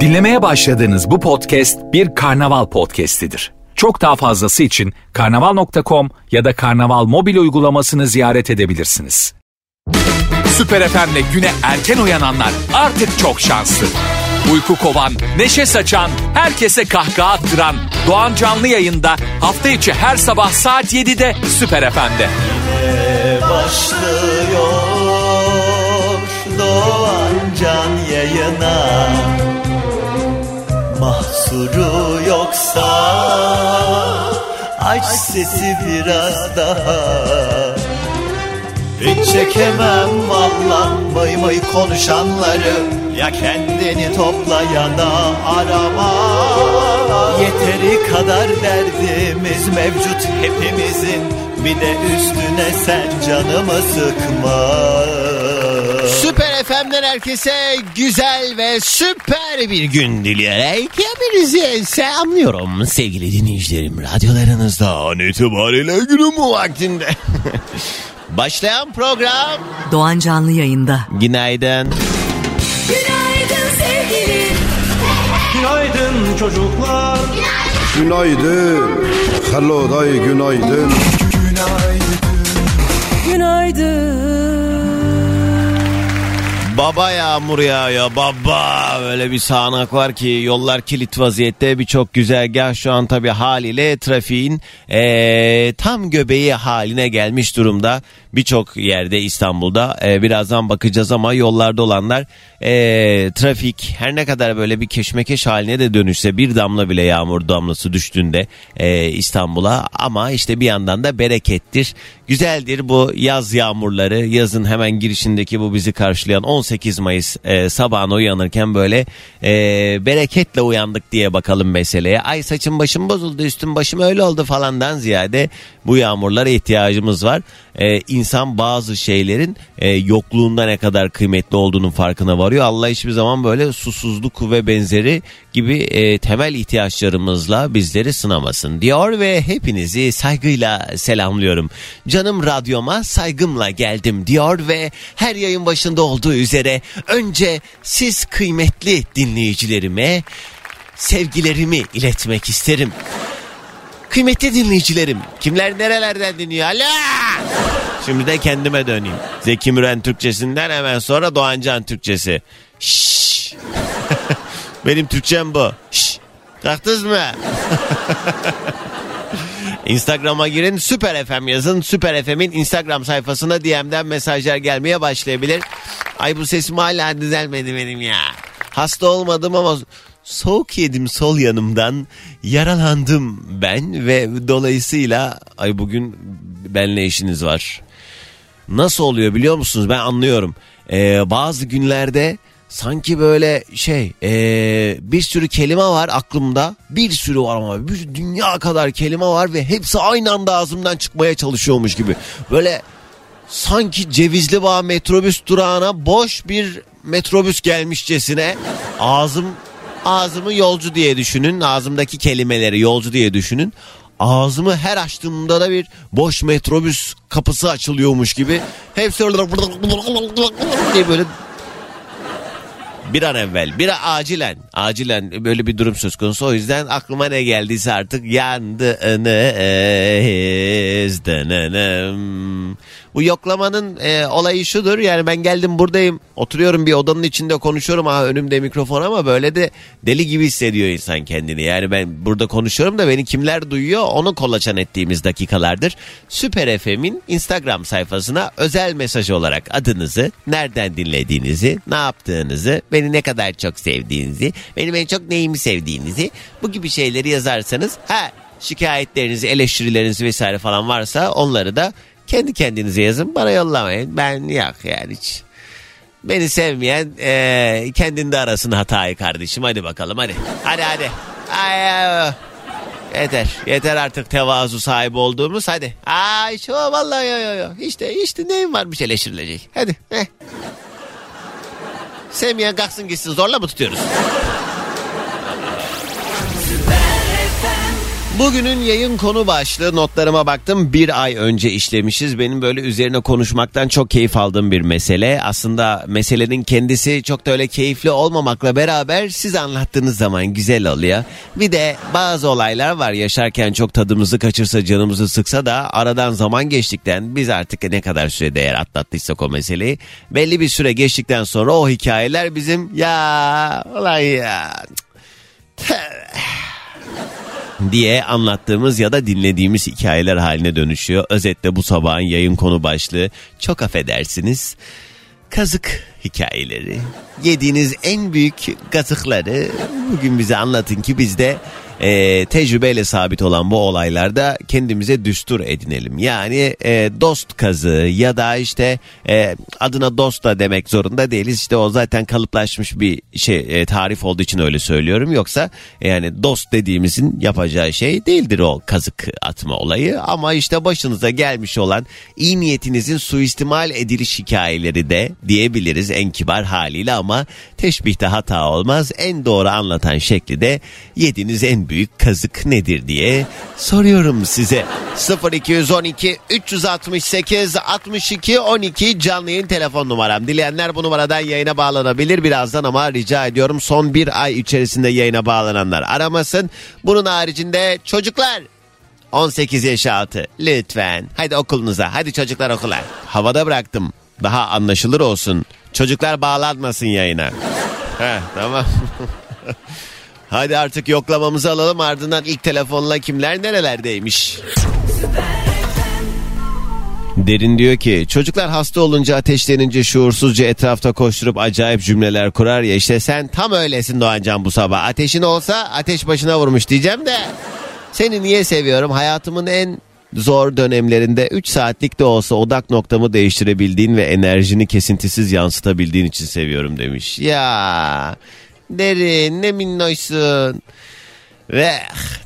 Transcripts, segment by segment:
Dinlemeye başladığınız bu podcast bir karnaval podcastidir. Çok daha fazlası için karnaval.com ya da karnaval mobil uygulamasını ziyaret edebilirsiniz. Süper FM'le güne erken uyananlar artık çok şanslı. Uyku kovan, neşe saçan, herkese kahkaha attıran Doğan Canlı yayında hafta içi her sabah saat 7'de Süper FM'de. başlıyor Doğan Can yayına. Mahsuru yoksa Aç sesi biraz daha. Hiç çekemem vallan Vay vay konuşanları. Ya kendini topla ya da arama. Yeteri kadar derdimiz mevcut hepimizin. Bir de üstüne sen canımı sıkma. Süper FM'den herkese güzel ve süper bir gün dileyerek hepinizi selamlıyorum sevgili dinleyicilerim. Radyolarınızda an itibariyle günün bu vaktinde. Başlayan program. Doğan Canlı yayında. Günaydın. Günaydın sevgilim. Günaydın çocuklar. Günaydın. Hello day günaydın. Baba yağmur yağıyor baba. Böyle bir sağanak var ki yollar kilit vaziyette birçok güzergah şu an tabii haliyle trafiğin eee, tam göbeği haline gelmiş durumda. Birçok yerde İstanbul'da Eee, birazdan bakacağız ama yollarda olanlar eee, trafik her ne kadar böyle bir keşmekeş haline de dönüşse bir damla bile yağmur damlası düştüğünde eee, İstanbul'a ama işte bir yandan da berekettir. Güzeldir bu yaz yağmurları yazın hemen girişindeki bu bizi karşılayan 18 Mayıs e, sabahına uyanırken böyle e, bereketle uyandık diye bakalım meseleye. Ay saçım başım bozuldu üstüm başım öyle oldu falandan ziyade bu yağmurlara ihtiyacımız var. E, insan bazı şeylerin e, yokluğunda ne kadar kıymetli olduğunun farkına varıyor. Allah hiçbir zaman böyle susuzluk ve benzeri gibi e, temel ihtiyaçlarımızla bizleri sınamasın diyor ve hepinizi saygıyla selamlıyorum. Canım radyoma saygımla geldim diyor ve her yayın başında olduğu üzere önce siz kıymetli dinleyicilerime sevgilerimi iletmek isterim. Kıymetli dinleyicilerim, kimler nerelerden dinliyor? Alo! Şimdi de kendime döneyim. Zeki Müren Türkçesinden hemen sonra Doğancan Türkçesi. Şşş. Benim Türkçem bu. Şşş. Kalktınız mı? Instagram'a girin Süper FM yazın. Süper FM'in Instagram sayfasına DM'den mesajlar gelmeye başlayabilir. Ay bu sesim hala düzelmedi benim ya. Hasta olmadım ama soğuk yedim sol yanımdan. Yaralandım ben ve dolayısıyla ay bugün benle işiniz var. Nasıl oluyor biliyor musunuz? Ben anlıyorum. Ee, bazı günlerde sanki böyle şey ee, bir sürü kelime var aklımda. Bir sürü var ama bir dünya kadar kelime var ve hepsi aynı anda ağzımdan çıkmaya çalışıyormuş gibi. Böyle sanki Cevizli Bağ metrobüs durağına boş bir metrobüs gelmişçesine ağzım ağzımı yolcu diye düşünün. Ağzımdaki kelimeleri yolcu diye düşünün. Ağzımı her açtığımda da bir boş metrobüs kapısı açılıyormuş gibi. Hepsi orada diye böyle bir an evvel, bir acilen, acilen böyle bir durum söz konusu. O yüzden aklıma ne geldiyse artık yandınız. dınınım. Bu yoklamanın e, olayı şudur yani ben geldim buradayım oturuyorum bir odanın içinde konuşuyorum ha önümde mikrofon ama böyle de deli gibi hissediyor insan kendini. Yani ben burada konuşuyorum da beni kimler duyuyor onu kolaçan ettiğimiz dakikalardır. Süper FM'in Instagram sayfasına özel mesaj olarak adınızı, nereden dinlediğinizi, ne yaptığınızı, beni ne kadar çok sevdiğinizi, benim en çok neyimi sevdiğinizi bu gibi şeyleri yazarsanız ha şikayetlerinizi, eleştirileriniz vesaire falan varsa onları da kendi kendinize yazın bana yollamayın. Ben yok yani hiç. Beni sevmeyen eee kendinde arasın hatayı kardeşim. Hadi bakalım hadi. Hadi hadi. Ay, Yeter. Yeter artık tevazu sahibi olduğumuz. Hadi. Ay şu vallahi yo yo yo. İşte işte neyim varmış eleştirilecek. Hadi. Heh. Sevmeyen kalksın gitsin. Zorla mı tutuyoruz? Bugünün yayın konu başlığı notlarıma baktım bir ay önce işlemişiz. Benim böyle üzerine konuşmaktan çok keyif aldığım bir mesele. Aslında meselenin kendisi çok da öyle keyifli olmamakla beraber siz anlattığınız zaman güzel oluyor. Bir de bazı olaylar var yaşarken çok tadımızı kaçırsa canımızı sıksa da aradan zaman geçtikten biz artık ne kadar sürede eğer atlattıysak o meseleyi belli bir süre geçtikten sonra o hikayeler bizim ya ulan ya diye anlattığımız ya da dinlediğimiz hikayeler haline dönüşüyor. Özetle bu sabahın yayın konu başlığı çok affedersiniz. Kazık hikayeleri. Yediğiniz en büyük kazıkları bugün bize anlatın ki biz de e, tecrübeyle sabit olan bu olaylarda kendimize düstur edinelim. Yani e, dost kazı ya da işte e, adına dost da demek zorunda değiliz. İşte o zaten kalıplaşmış bir şey e, tarif olduğu için öyle söylüyorum. Yoksa yani dost dediğimizin yapacağı şey değildir o kazık atma olayı. Ama işte başınıza gelmiş olan iyi niyetinizin suistimal ediliş hikayeleri de diyebiliriz en kibar haliyle ama teşbihte hata olmaz. En doğru anlatan şekli de yediğiniz en büyük kazık nedir diye soruyorum size. 0212 368 62 12 canlı yayın telefon numaram. Dileyenler bu numaradan yayına bağlanabilir birazdan ama rica ediyorum son bir ay içerisinde yayına bağlananlar aramasın. Bunun haricinde çocuklar 18 yaş altı lütfen hadi okulunuza hadi çocuklar okula. Havada bıraktım daha anlaşılır olsun. Çocuklar bağlanmasın yayına. Heh, tamam. Hadi artık yoklamamızı alalım ardından ilk telefonla kimler nerelerdeymiş. Derin diyor ki çocuklar hasta olunca ateşlenince şuursuzca etrafta koşturup acayip cümleler kurar ya işte sen tam öylesin Doğancan bu sabah. Ateşin olsa ateş başına vurmuş diyeceğim de seni niye seviyorum hayatımın en zor dönemlerinde 3 saatlik de olsa odak noktamı değiştirebildiğin ve enerjini kesintisiz yansıtabildiğin için seviyorum demiş. Ya derin ne minnoşsun. Ve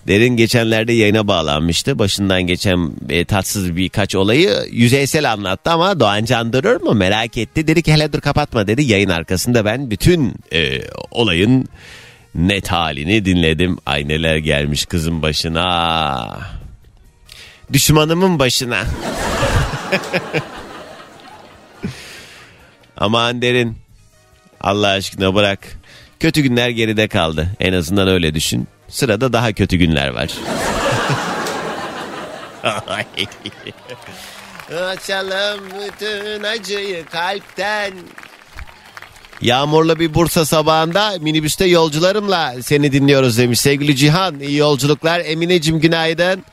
Derin geçenlerde yayına bağlanmıştı. Başından geçen e, tatsız birkaç olayı yüzeysel anlattı ama Doğan Can durur mu merak etti. Dedi ki hele dur kapatma dedi. Yayın arkasında ben bütün e, olayın net halini dinledim. Ay neler gelmiş kızın başına. Düşmanımın başına. Aman Derin Allah aşkına bırak. Kötü günler geride kaldı. En azından öyle düşün. Sırada daha kötü günler var. Açalım bütün acıyı kalpten. Yağmurlu bir Bursa sabahında minibüste yolcularımla seni dinliyoruz demiş sevgili Cihan. İyi yolculuklar Emineciğim günaydın.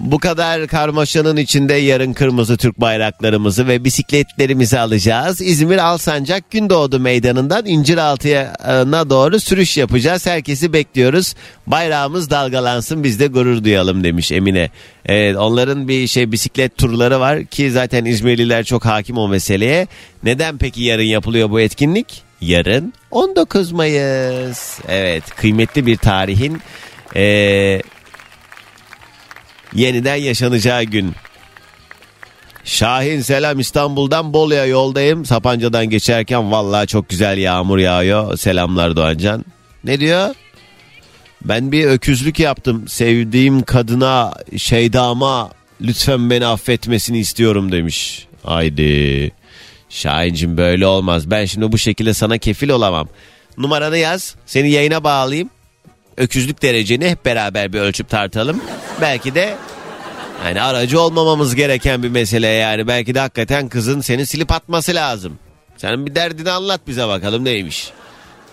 Bu kadar karmaşanın içinde yarın kırmızı Türk bayraklarımızı ve bisikletlerimizi alacağız. İzmir Alsancak Gündoğdu Meydanı'ndan İnciraltı'na doğru sürüş yapacağız. Herkesi bekliyoruz. Bayrağımız dalgalansın biz de gurur duyalım demiş Emine. Evet, onların bir şey bisiklet turları var ki zaten İzmirliler çok hakim o meseleye. Neden peki yarın yapılıyor bu etkinlik? Yarın 19 Mayıs. Evet kıymetli bir tarihin... Ee, yeniden yaşanacağı gün. Şahin selam İstanbul'dan Bolu'ya yoldayım. Sapanca'dan geçerken vallahi çok güzel yağmur yağıyor. Selamlar Doğancan. Ne diyor? Ben bir öküzlük yaptım. Sevdiğim kadına, şeydama lütfen beni affetmesini istiyorum demiş. Haydi. Şahincim böyle olmaz. Ben şimdi bu şekilde sana kefil olamam. Numaranı yaz. Seni yayına bağlayayım öküzlük dereceni hep beraber bir ölçüp tartalım. Belki de yani aracı olmamamız gereken bir mesele yani. Belki de hakikaten kızın seni silip atması lazım. Sen bir derdini anlat bize bakalım neymiş.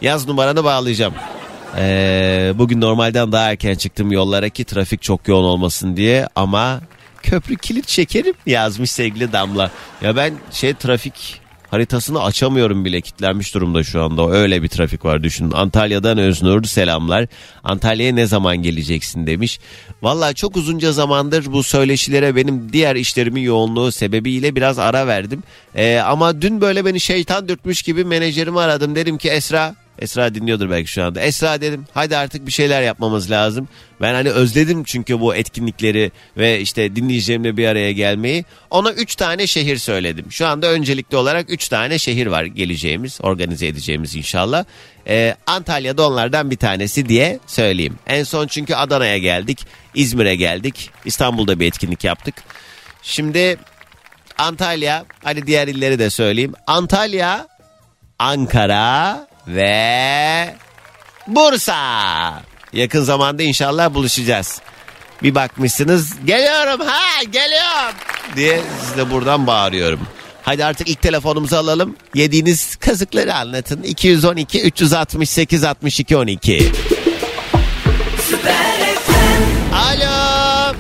Yaz numaranı bağlayacağım. Ee, bugün normalden daha erken çıktım yollara ki trafik çok yoğun olmasın diye ama köprü kilit çekerim yazmış sevgili Damla. Ya ben şey trafik haritasını açamıyorum bile kitlenmiş durumda şu anda. Öyle bir trafik var düşünün. Antalya'dan Öznur selamlar. Antalya'ya ne zaman geleceksin demiş. Valla çok uzunca zamandır bu söyleşilere benim diğer işlerimin yoğunluğu sebebiyle biraz ara verdim. Ee, ama dün böyle beni şeytan dürtmüş gibi menajerimi aradım. Dedim ki Esra Esra dinliyordur belki şu anda. Esra dedim hadi artık bir şeyler yapmamız lazım. Ben hani özledim çünkü bu etkinlikleri ve işte dinleyeceğimle bir araya gelmeyi. Ona 3 tane şehir söyledim. Şu anda öncelikli olarak 3 tane şehir var geleceğimiz, organize edeceğimiz inşallah. Ee, Antalya'da onlardan bir tanesi diye söyleyeyim. En son çünkü Adana'ya geldik, İzmir'e geldik, İstanbul'da bir etkinlik yaptık. Şimdi Antalya, hadi diğer illeri de söyleyeyim. Antalya, Ankara ve Bursa. Yakın zamanda inşallah buluşacağız. Bir bakmışsınız geliyorum ha geliyorum diye size buradan bağırıyorum. Hadi artık ilk telefonumuzu alalım. Yediğiniz kazıkları anlatın. 212 368 62 12. Alo.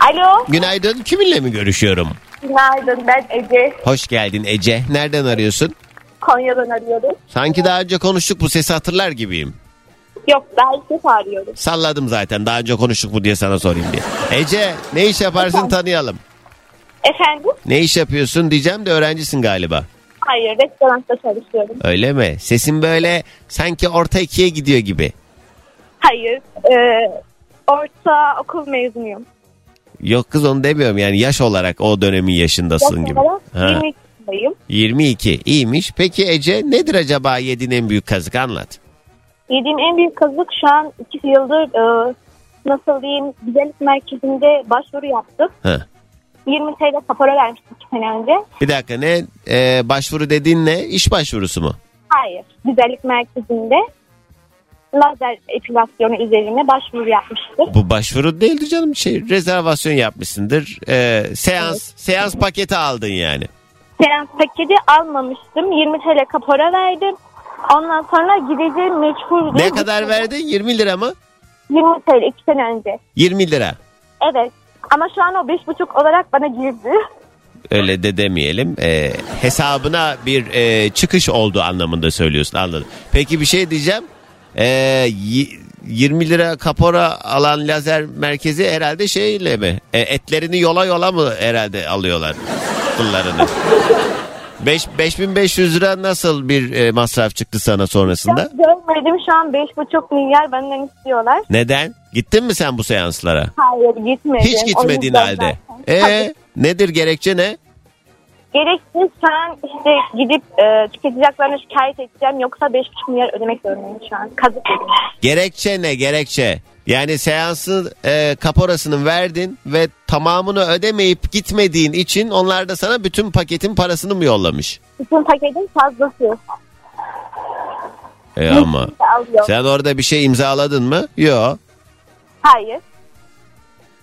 Alo, Günaydın. Kiminle mi görüşüyorum? günaydın. Ben Ece. Hoş geldin Ece. Nereden arıyorsun? Konya'dan arıyorum. Sanki daha önce konuştuk bu sesi hatırlar gibiyim. Yok, ben ilk defa arıyorum. Salladım zaten daha önce konuştuk mu diye sana sorayım diye. Ece ne iş yaparsın tanıyalım. Efendim? Ne iş yapıyorsun diyeceğim de öğrencisin galiba. Hayır, restoranda çalışıyorum. Öyle mi? Sesin böyle sanki orta ikiye gidiyor gibi. Hayır, e, orta okul mezunuyum. Yok kız onu demiyorum yani yaş olarak o dönemin yaşındasın Yaş gibi. olarak Ha, 22 yaşındayım. 22 iyiymiş. Peki Ece nedir acaba yediğin en büyük kazık anlat. Yediğim en büyük kazık şu an iki yıldır e, nasıl diyeyim güzellik merkezinde başvuru yaptım. Ha. 20 TL kapora vermiştim iki sene önce. Bir dakika ne Ee, başvuru dediğin ne? İş başvurusu mu? Hayır, güzellik merkezinde lazer epilasyonu üzerine başvuru yapmıştım. Bu başvuru değildi canım şey rezervasyon yapmışsındır. Ee, seans seans paketi aldın yani. Seans paketi almamıştım. 20 TL kapora verdim. Ondan sonra gideceğim meçhul. Ne kadar verdin? 20 lira mı? 20 TL iki sene önce. 20 lira. Evet. Ama şu an o 5,5 olarak bana girdi. Öyle de demeyelim. Ee, hesabına bir e, çıkış oldu anlamında söylüyorsun anladım. Peki bir şey diyeceğim. Ee, y- 20 lira kapora alan lazer merkezi herhalde şeyle mi? E, etlerini yola yola mı herhalde alıyorlar kıllarını? 5 5500 lira nasıl bir e, masraf çıktı sana sonrasında? Görmedim şu an 5,5 milyar benden istiyorlar. Neden? Gittin mi sen bu seanslara? Hayır gitmedim. Hiç gitmediğin halde. Ee, Tabii. nedir gerekçe ne? Gereksiz şu an işte gidip e, tüketici haklarına şikayet edeceğim. Yoksa 5,5 milyar ödemek zorundayım şu an. Kazık yedim. Gerekçe ne gerekçe? Yani seansın e, kaporasını verdin ve tamamını ödemeyip gitmediğin için onlar da sana bütün paketin parasını mı yollamış? Bütün paketin fazlası. E ama Alıyor. sen orada bir şey imzaladın mı? Yok. Hayır.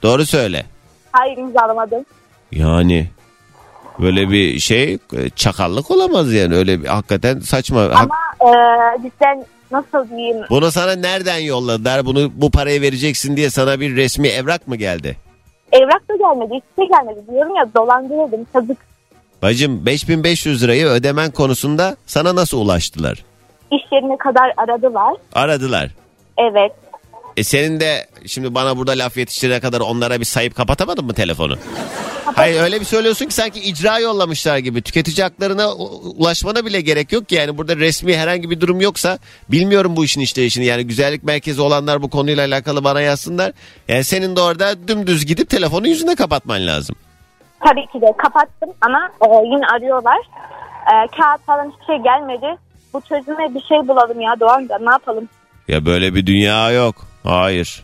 Doğru söyle. Hayır imzalamadım. Yani böyle bir şey e, çakallık olamaz yani öyle bir hakikaten saçma. Hak- Ama e, cidden nasıl diyeyim Bunu sana nereden yolladılar? Bunu bu parayı vereceksin diye sana bir resmi evrak mı geldi? evrak da gelmedi hiçbir şey gelmedi diyorum ya dolandırıldım kazık Bacım 5500 lirayı ödemen konusunda sana nasıl ulaştılar? iş yerine kadar aradılar Aradılar. evet E senin de şimdi bana burada laf yetiştirene kadar onlara bir sayıp kapatamadın mı telefonu? Hayır öyle bir söylüyorsun ki sanki icra yollamışlar gibi. Tüketici haklarına ulaşmana bile gerek yok ki. Yani burada resmi herhangi bir durum yoksa bilmiyorum bu işin işleyişini. Yani güzellik merkezi olanlar bu konuyla alakalı bana yazsınlar. Yani senin de orada dümdüz gidip telefonu yüzüne kapatman lazım. tabii ki de kapattım ama e, yine arıyorlar e, kağıt falan hiçbir şey gelmedi bu çözüme bir şey bulalım ya Doğanca ne yapalım Ya böyle bir dünya yok. Hayır.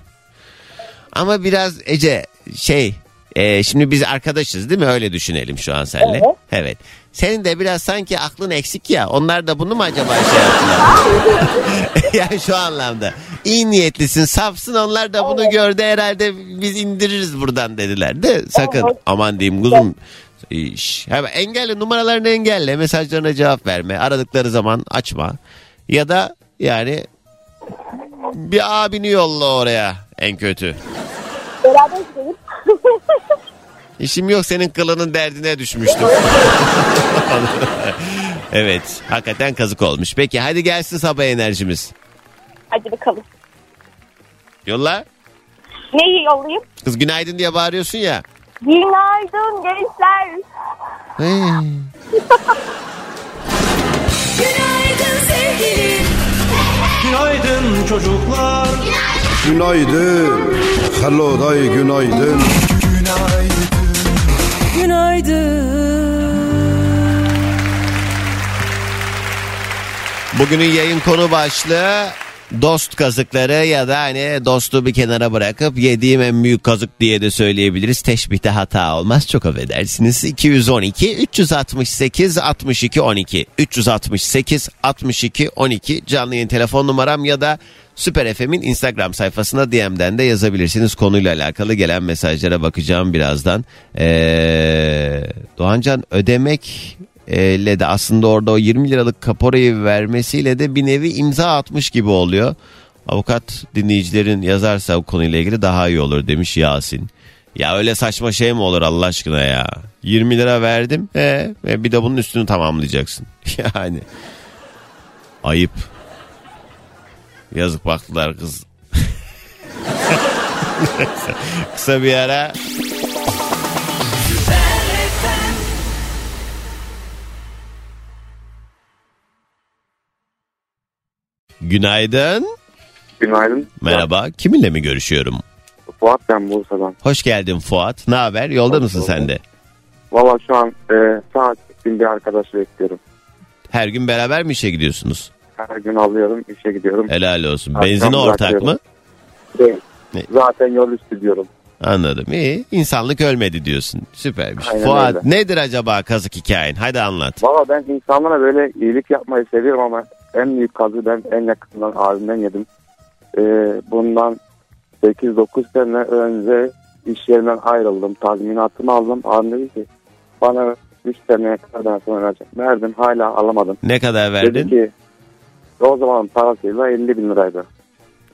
Ama biraz Ece şey e, şimdi biz arkadaşız değil mi öyle düşünelim şu an seninle. Evet. Evet. Senin de biraz sanki aklın eksik ya. Onlar da bunu mu acaba şey yaptılar? yani şu anlamda. İyi niyetlisin, safsın. Onlar da bunu gördü herhalde biz indiririz buradan dediler de sakın. Evet. Aman diyeyim kuzum. İş. Hemen engelle numaralarını engelle. Mesajlarına cevap verme. Aradıkları zaman açma. Ya da yani bir abini yolla oraya en kötü. beraber gidelim İşim yok senin kılının derdine düşmüştüm. evet hakikaten kazık olmuş. Peki hadi gelsin sabah enerjimiz. hadi bakalım Yolla. neyi yollayayım Kız günaydın diye bağırıyorsun ya. günaydın gençler Günaydın sevgilim Günaydın çocuklar Günaydın. Hello day günaydın. Bugünün yayın konu başlığı dost kazıkları ya da hani dostu bir kenara bırakıp yediğim en büyük kazık diye de söyleyebiliriz. Teşbihte hata olmaz çok affedersiniz. 212 368 62 12 368 62 12 canlı yayın telefon numaram ya da Süper FM'in Instagram sayfasına DM'den de yazabilirsiniz. Konuyla alakalı gelen mesajlara bakacağım birazdan. Ee, Doğancan ödemek ile de aslında orada o 20 liralık kaporayı vermesiyle de bir nevi imza atmış gibi oluyor. Avukat dinleyicilerin yazarsa bu konuyla ilgili daha iyi olur demiş Yasin. Ya öyle saçma şey mi olur Allah aşkına ya? 20 lira verdim e, e bir de bunun üstünü tamamlayacaksın. Yani ayıp. Yazık baktılar kız. Kısa bir ara Günaydın. Günaydın. Merhaba. Kiminle mi görüşüyorum? Fuat ben Bursa'dan. Hoş geldin Fuat. Ne haber? Yolda mısın sen de? Valla şu an e, saat bir arkadaş bekliyorum. Her gün beraber mi işe gidiyorsunuz? Her gün alıyorum işe gidiyorum. Helal olsun. Akşam Benzin ortak mı? Değil. Ne? Zaten yol üstü diyorum. Anladım. İyi. İnsanlık ölmedi diyorsun. Süpermiş. Aynen Fuat öyle. nedir acaba kazık hikayen? Hadi anlat. Valla ben insanlara böyle iyilik yapmayı seviyorum ama en büyük kazı ben en yakından abimden yedim. E, bundan 8-9 sene önce iş yerinden ayrıldım. Tazminatımı aldım. Abim dedi ki bana 3 seneye kadar sonra vereceğim. Verdim hala alamadım. Ne kadar Dedi verdin ki o zaman parasıyla 50 bin liraydı.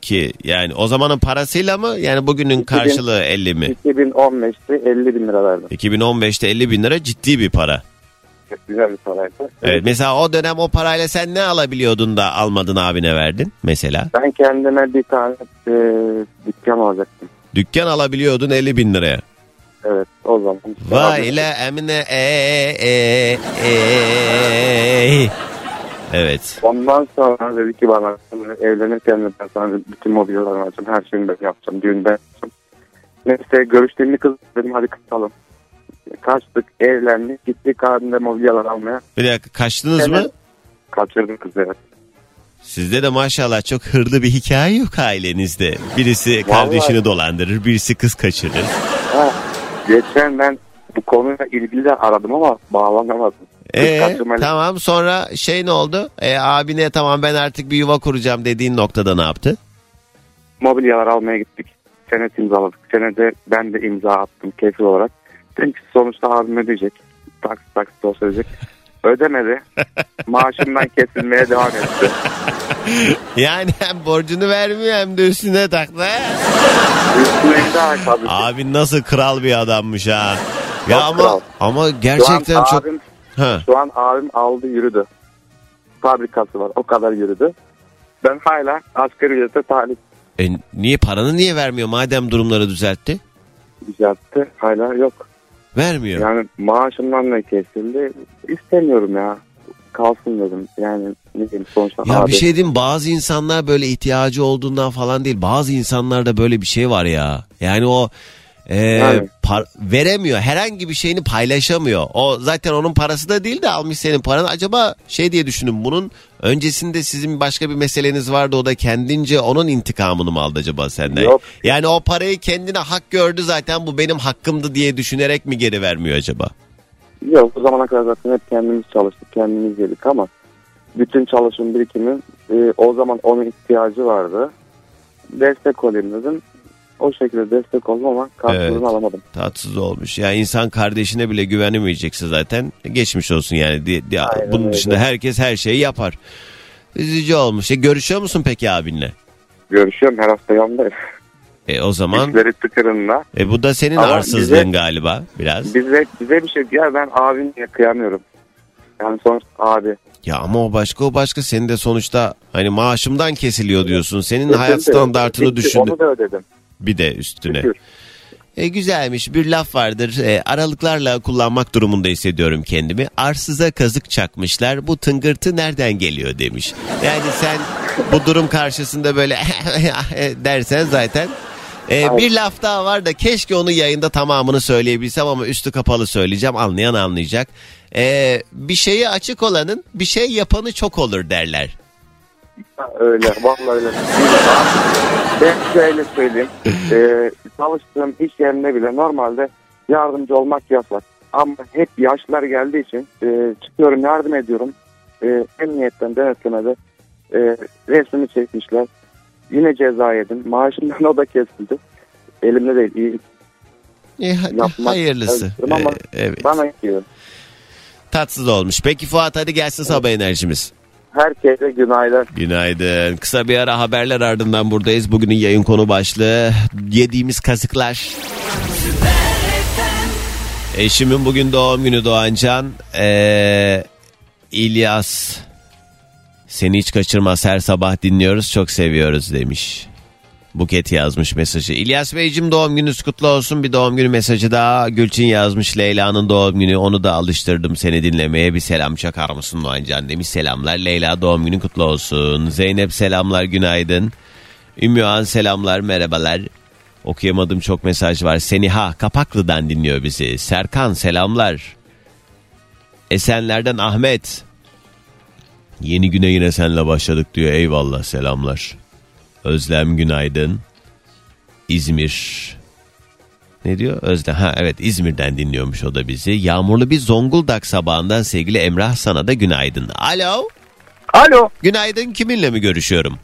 ki? Yani o zamanın parasıyla mı? Yani bugünün 2000 karşılığı 50 mi? 2015'te 50 bin lira verdim. 2015'te 50 bin lira ciddi bir para. Çok güzel bir paraydı. Evet. Mesela o dönem o parayla sen ne alabiliyordun da almadın abine verdin mesela? Ben kendime bir tane e, dükkan alacaktım. Dükkan alabiliyordun 50 bin liraya. Evet o zaman. Vay la Emine e e e. Evet. Ondan sonra dedi ki bana evlenirken de ben sana bütün mobilyalarını alacağım. Her şeyini ben yapacağım. Düğünde yapacağım. Neyse görüştüğüm kız dedim hadi kaçalım. Kaçtık evlendik gittik abimde mobilyalar almaya. Bir dakika kaçtınız Evet. mı? Kaçırdım kızı evet. Sizde de maşallah çok hırlı bir hikaye yok ailenizde. Birisi kardeşini dolandırır, birisi kız kaçırır. Ha, geçen ben bu konuyla ilgili de aradım ama bağlanamadım. Ee, tamam sonra şey ne oldu? E, abine tamam ben artık bir yuva kuracağım dediğin noktada ne yaptı? mobilyalar almaya gittik. Senet imzaladık. Senede ben de imza attım kefil olarak. Dedim ki sonuçta abim ödeyecek. Taksit taksit olsa ödeyecek. Ödemedi. Maaşımdan kesilmeye devam etti. Yani hem borcunu vermiyor hem de üstüne taktı. Üstüne daha tabii. Abi nasıl kral bir adammış ha. Ya ama kral. ama gerçekten çok abim, ha. şu an abim aldı yürüdü. Fabrikası var. O kadar yürüdü. Ben hala asgari ücrete talip E, niye paranı niye vermiyor madem durumları düzeltti? düzeltti. Hala yok. Vermiyor. Yani maaşımdan ne kesildi? İstemiyorum ya. Kalsın dedim. Yani ne diyeyim sonuçta Ya abi. bir şey diyeyim bazı insanlar böyle ihtiyacı olduğundan falan değil. Bazı insanlarda böyle bir şey var ya. Yani o e, Yani. par- veremiyor. Herhangi bir şeyini paylaşamıyor. O zaten onun parası da değil de almış senin paranı. Acaba şey diye düşünün bunun öncesinde sizin başka bir meseleniz vardı. O da kendince onun intikamını mı aldı acaba senden? Yok. Yani o parayı kendine hak gördü zaten bu benim hakkımdı diye düşünerek mi geri vermiyor acaba? Yok o zamana kadar zaten hep kendimiz çalıştık, kendimiz yedik ama bütün çalışım birikimi e, o zaman onun ihtiyacı vardı. Destek olayım dedim. O şekilde destek oldum ama karşılığını Evet. alamadım. Tatsız olmuş. Ya insan kardeşine bile güvenemeyecekse zaten geçmiş olsun yani. Di- di- Aynen bunun öyle. dışında herkes her şeyi yapar. Üzücü olmuş. E, görüşüyor musun peki abinle? Görüşüyorum her hafta yanındayım. E, o zaman İşleri tıkırında. e, bu da senin Ama arsızlığın bize- galiba biraz. Bize, bize bir şey ya ben abimle kıyamıyorum. Yani sonuçta abi. Ya ama o başka o başka. Senin de sonuçta hani maaşımdan kesiliyor diyorsun. Senin Ödedim hayat standartını düşündü. Onu da ödedim. Bir de üstüne. Şükür. E, güzelmiş bir laf vardır. E, aralıklarla kullanmak durumunda hissediyorum kendimi. Arsıza kazık çakmışlar. Bu tıngırtı nereden geliyor demiş. Yani sen bu durum karşısında böyle dersen zaten. Ee, bir laf daha var da keşke onu yayında tamamını söyleyebilsem ama üstü kapalı söyleyeceğim anlayan anlayacak. Ee, bir şeyi açık olanın bir şey yapanı çok olur derler. Öyle vallahi öyle. ben şöyle söyleyeyim. Ee, çalıştığım iş yerinde bile normalde yardımcı olmak yasak. Ama hep yaşlar geldiği için e, çıkıyorum yardım ediyorum. E, emniyetten denetlemede e, resmini çekmişler. Yine ceza yedim. Maaşımdan o da kesildi. Elimde değil. iyi hadi, yapmak hayırlısı. ama Ee, evet. bana gidiyor. Tatsız olmuş. Peki Fuat hadi gelsin sabah enerjimiz. Herkese günaydın. Günaydın. Kısa bir ara haberler ardından buradayız. Bugünün yayın konu başlığı yediğimiz kazıklar. Eşimin bugün doğum günü Doğancan. Ee, İlyas seni hiç kaçırmaz her sabah dinliyoruz çok seviyoruz demiş. Buket yazmış mesajı. İlyas Beyciğim doğum gününüz kutlu olsun. Bir doğum günü mesajı daha. Gülçin yazmış Leyla'nın doğum günü. Onu da alıştırdım seni dinlemeye. Bir selam çakar mısın Doğancan demiş. Selamlar. Leyla doğum günü kutlu olsun. Zeynep selamlar günaydın. Ümmühan selamlar merhabalar. Okuyamadığım çok mesaj var. Seniha Kapaklı'dan dinliyor bizi. Serkan selamlar. Esenler'den Ahmet. Yeni güne yine senle başladık diyor. Eyvallah selamlar. Özlem günaydın. İzmir. Ne diyor? Özlem. Ha evet İzmir'den dinliyormuş o da bizi. Yağmurlu bir Zonguldak sabahından sevgili Emrah sana da günaydın. Alo. Alo. Günaydın kiminle mi görüşüyorum?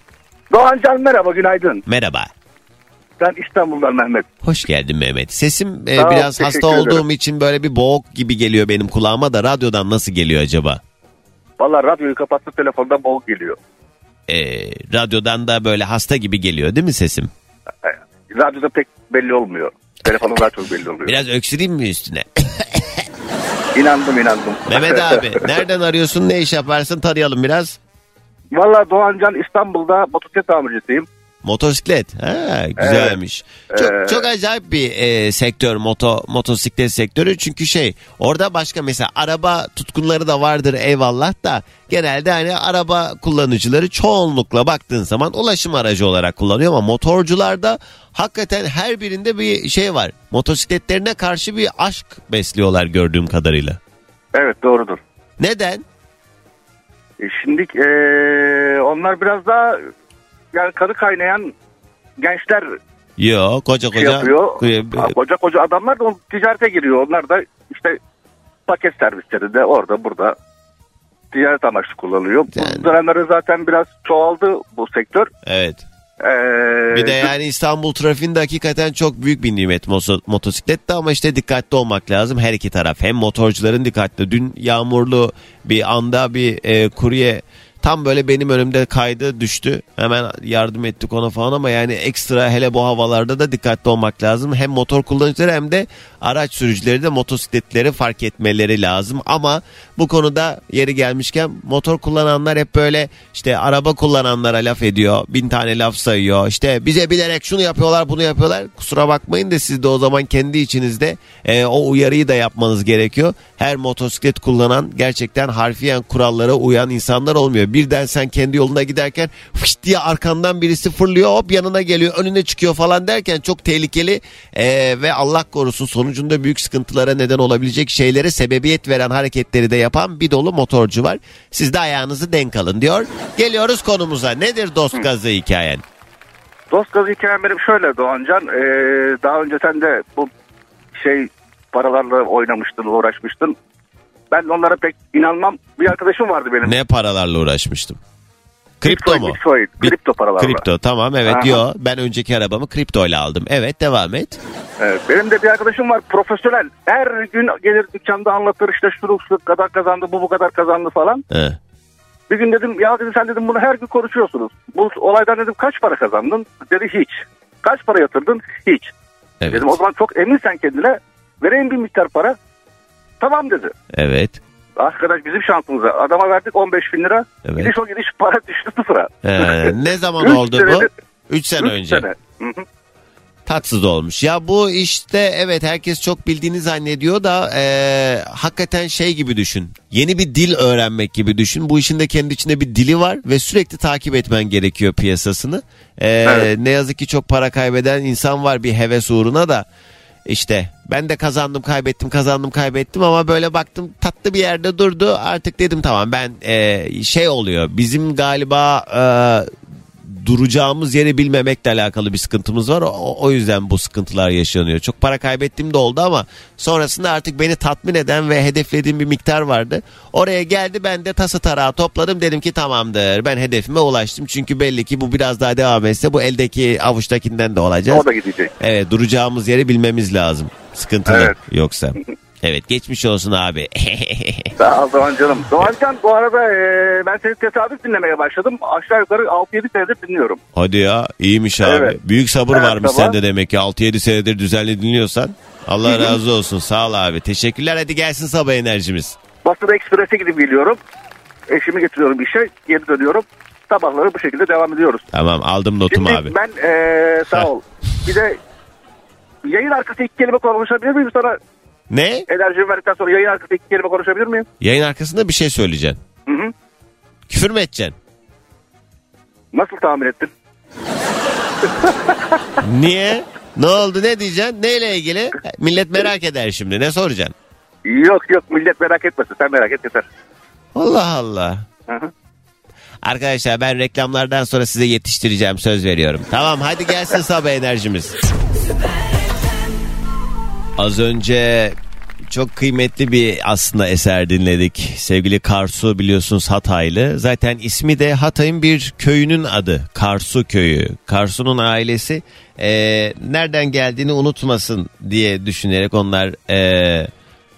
Doğancan merhaba günaydın. Merhaba. Ben İstanbul'dan Mehmet. Hoş geldin Mehmet. Sesim e, Sağ ol, biraz hasta ederim. olduğum için böyle bir boğuk gibi geliyor benim kulağıma da radyodan nasıl geliyor acaba? Valla radyoyu kapattı telefonda boğuk geliyor. E, radyodan da böyle hasta gibi geliyor değil mi sesim? E, Radyoda pek belli olmuyor. Telefonun daha çok belli oluyor. Biraz öksüreyim mi üstüne? İnandım inandım. Mehmet abi nereden arıyorsun ne iş yaparsın tanıyalım biraz. Valla Doğancan İstanbul'da motosiklet tamircisiyim. Motosiklet. Ha, güzelmiş. Çok Ee, çok acayip bir e, sektör moto motosiklet sektörü. Çünkü şey orada başka mesela araba tutkunları da vardır eyvallah da genelde hani araba kullanıcıları çoğunlukla baktığın zaman ulaşım aracı olarak kullanıyor ama motorcularda hakikaten her birinde bir şey var. Motosikletlerine karşı bir aşk besliyorlar gördüğüm kadarıyla. Evet doğrudur. Neden? E, şimdi e, onlar biraz daha yani kanı kaynayan gençler Yok koca şey koca. yapıyor. e, Ha, Koca koca adamlar da ticarete giriyor. Onlar da işte paket servisleri de orada burada ticaret amaçlı kullanılıyor. Yani- Bu dönemlerde zaten biraz çoğaldı bu sektör. Evet. Ee, Bir de yani İstanbul trafiğinde hakikaten çok büyük bir nimet moso- motosiklette ama işte dikkatli olmak lazım her iki taraf. Hem motorcuların dikkatli. Dün yağmurlu bir anda bir e, kurye tam böyle benim önümde kaydı düştü. Hemen yardım ettik ona falan ama yani ekstra hele bu havalarda da dikkatli olmak lazım. Hem motor kullanıcıları hem de araç sürücüleri de motosikletleri fark etmeleri lazım. Ama bu konuda yeri gelmişken motor kullananlar hep böyle işte araba kullananlara laf ediyor. Bin tane laf sayıyor. İşte bize bilerek şunu yapıyorlar bunu yapıyorlar. Kusura bakmayın da siz de o zaman kendi içinizde e, o uyarıyı da yapmanız gerekiyor. Her motosiklet kullanan gerçekten harfiyen kurallara uyan insanlar olmuyor. Birden sen kendi yoluna giderken fış diye arkandan birisi fırlıyor hop yanına geliyor önüne çıkıyor falan derken çok tehlikeli e, ve Allah korusun sonucunda büyük sıkıntılara neden olabilecek şeylere sebebiyet veren hareketleri de yapan bir dolu motorcu var. Siz de ayağınızı denk alın diyor. Geliyoruz konumuza. Nedir dost gazı hikayen? Dost gazı hikayem benim şöyle Doğancan. Ee, daha önce sen de bu şey paralarla oynamıştın, uğraşmıştın. Ben onlara pek inanmam. Bir arkadaşım vardı benim. Ne paralarla uğraşmıştım? Kripto mu? Bitcoin, kripto paralarla. Kripto tamam evet Aha. yo ben önceki arabamı kripto ile aldım. Evet devam et. Evet, benim de bir arkadaşım var profesyonel. Her gün gelir dükkanda anlatır işte şu şu kadar kazandı, bu bu kadar kazandı falan. He. Bir gün dedim ya dedim sen dedim bunu her gün konuşuyorsunuz. Bu olaydan dedim kaç para kazandın? Dedi hiç. Kaç para yatırdın? Hiç. Evet. Dedim o zaman çok eminsen kendine vereyim bir miktar para. Tamam dedi. Evet. Arkadaş bizim şansımıza. Adama verdik 15 bin lira. Evet. Gidiş o gidiş para düştü sıfıra. He, ne zaman oldu bu? senedir- 3 sene Üç önce. sene. Tatsız olmuş. Ya bu işte evet herkes çok bildiğini zannediyor da e, hakikaten şey gibi düşün. Yeni bir dil öğrenmek gibi düşün. Bu işin de kendi içinde bir dili var ve sürekli takip etmen gerekiyor piyasasını. E, Evet. Ne yazık ki çok para kaybeden insan var bir heves uğruna da. İşte ben de kazandım kaybettim kazandım kaybettim ama böyle baktım tatlı bir yerde durdu. Artık dedim tamam ben e, şey oluyor. Bizim galiba e, duracağımız yeri bilmemekle alakalı bir sıkıntımız var. O, o yüzden bu sıkıntılar yaşanıyor. Çok para kaybettiğim de oldu ama sonrasında artık beni tatmin eden ve hedeflediğim bir miktar vardı. Oraya geldi ben de tası tarağı topladım. Dedim ki tamamdır ben hedefime ulaştım. Çünkü belli ki bu biraz daha devam etse bu eldeki avuçtakinden de olacağız. O da gidecek. Evet duracağımız yeri bilmemiz lazım. Sıkıntılı Evet. yoksa. Evet geçmiş olsun abi. Sağ ol Doğancan'ım. Doğancan bu arada e, ben seni tesadüf dinlemeye başladım. Aşağı yukarı 6-7 senedir dinliyorum. Hadi ya iyiymiş abi. Evet. Büyük sabır Evet, varmış sabah. sende demek ki 6-7 senedir düzenli dinliyorsan. Allah razı olsun sağ ol abi. Teşekkürler hadi gelsin sabah enerjimiz. Basıda Ekspres'e gidip geliyorum. Eşimi getiriyorum işe. Geri dönüyorum. Sabahları bu şekilde devam ediyoruz. Tamam aldım notumu Şimdi abi. ben e, sağ ol. Bir de yayın arkası iki kelime konuşabilir miyim sana? Ne? Enerjimi verdikten sonra yayın arkası iki kelime konuşabilir miyim? Yayın arkasında bir şey söyleyeceksin. Hı hı. Küfür mü edeceksin? Nasıl tahmin ettin? Niye? ne oldu ne diyeceksin? Neyle ilgili? Millet merak eder şimdi ne soracaksın? Yok yok millet merak etmesin. Sen merak et yeter. Allah Allah. Hı hı. Arkadaşlar ben reklamlardan sonra size yetiştireceğim söz veriyorum. Tamam hadi gelsin sabah enerjimiz. Az önce çok kıymetli bir aslında eser dinledik. Sevgili Karsu biliyorsunuz Hataylı. Zaten ismi de Hatay'ın bir köyünün adı. Karsu köyü. Karsu'nun ailesi eee, nereden geldiğini unutmasın diye düşünerek onlar eee,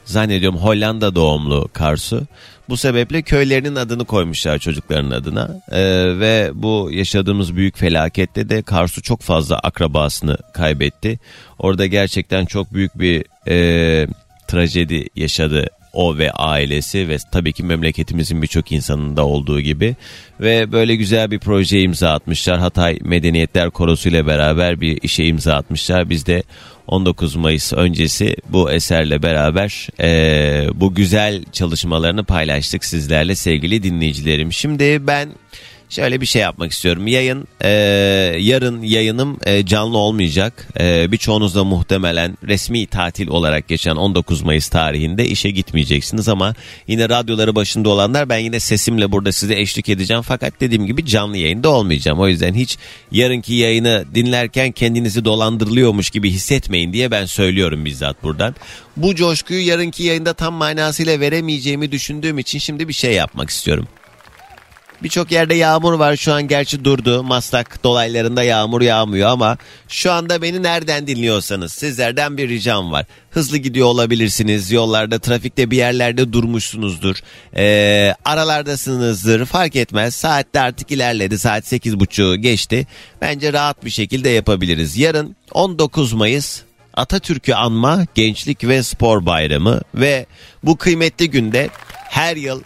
zannediyorum Hollanda doğumlu Karsu. Bu sebeple köylerinin adını koymuşlar çocukların adına. Ee, ve bu yaşadığımız büyük felakette de Karsu çok fazla akrabasını kaybetti. Orada gerçekten çok büyük bir e, trajedi yaşadı o ve ailesi ve tabii ki memleketimizin birçok insanın da olduğu gibi ve böyle güzel bir proje imza atmışlar. Hatay Medeniyetler Korosu ile beraber bir işe imza atmışlar. Biz de 19 Mayıs öncesi bu eserle beraber eee, bu güzel çalışmalarını paylaştık sizlerle sevgili dinleyicilerim. Şimdi ben şöyle bir şey yapmak istiyorum. Yayın eee, yarın yayınım eee, canlı olmayacak. Eee birçoğunuz da muhtemelen resmi tatil olarak geçen 19 Mayıs tarihinde işe gitmeyeceksiniz ama yine radyoları başında olanlar ben yine sesimle burada size eşlik edeceğim. Fakat dediğim gibi canlı yayında olmayacağım. O yüzden hiç yarınki yayını dinlerken kendinizi dolandırılıyormuş gibi hissetmeyin diye ben söylüyorum bizzat buradan. Bu coşkuyu yarınki yayında tam manasıyla veremeyeceğimi düşündüğüm için şimdi bir şey yapmak istiyorum. Birçok yerde yağmur var şu an gerçi durdu. Maslak dolaylarında yağmur yağmıyor ama şu anda beni nereden dinliyorsanız sizlerden bir ricam var. Hızlı gidiyor olabilirsiniz. Yollarda trafikte bir yerlerde durmuşsunuzdur. Ee, aralardasınızdır fark etmez. Saatte artık ilerledi saat 8.30'u geçti. Bence rahat bir şekilde yapabiliriz. Yarın 19 Mayıs Atatürk'ü anma Gençlik ve Spor Bayramı ve bu kıymetli günde her yıl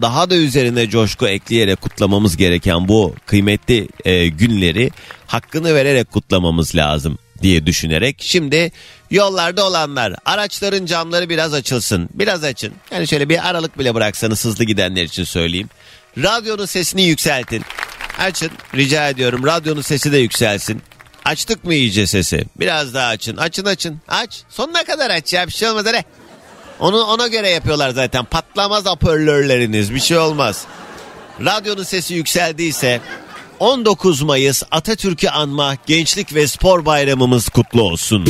daha da üzerine coşku ekleyerek kutlamamız gereken bu kıymetli e, günleri hakkını vererek kutlamamız lazım diye düşünerek. Şimdi yollarda olanlar araçların camları biraz açılsın biraz açın. Yani şöyle bir aralık bile bıraksanız hızlı gidenler için söyleyeyim. Radyonun sesini yükseltin. Açın rica ediyorum radyonun sesi de yükselsin. Açtık mı iyice sesi? Biraz daha açın açın açın. Aç sonuna kadar aç ya bir şey olmaz hadi onu ona göre yapıyorlar zaten. Patlamaz hoparlörleriniz. Bir şey olmaz. Radyonun sesi yükseldiyse 19 Mayıs Atatürk'ü anma Gençlik ve Spor Bayramımız kutlu olsun.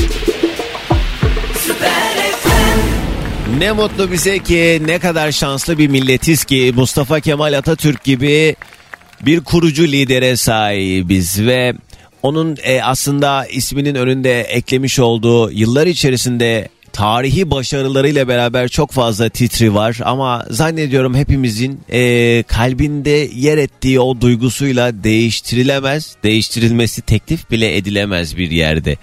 Ne mutlu bize ki ne kadar şanslı bir milletiz ki Mustafa Kemal Atatürk gibi bir kurucu lidere sahibiz ve onun e, aslında isminin önünde eklemiş olduğu yıllar içerisinde tarihi başarılarıyla beraber çok fazla titri var ama zannediyorum hepimizin e, kalbinde yer ettiği o duygusuyla değiştirilemez, değiştirilmesi teklif bile edilemez bir yerde.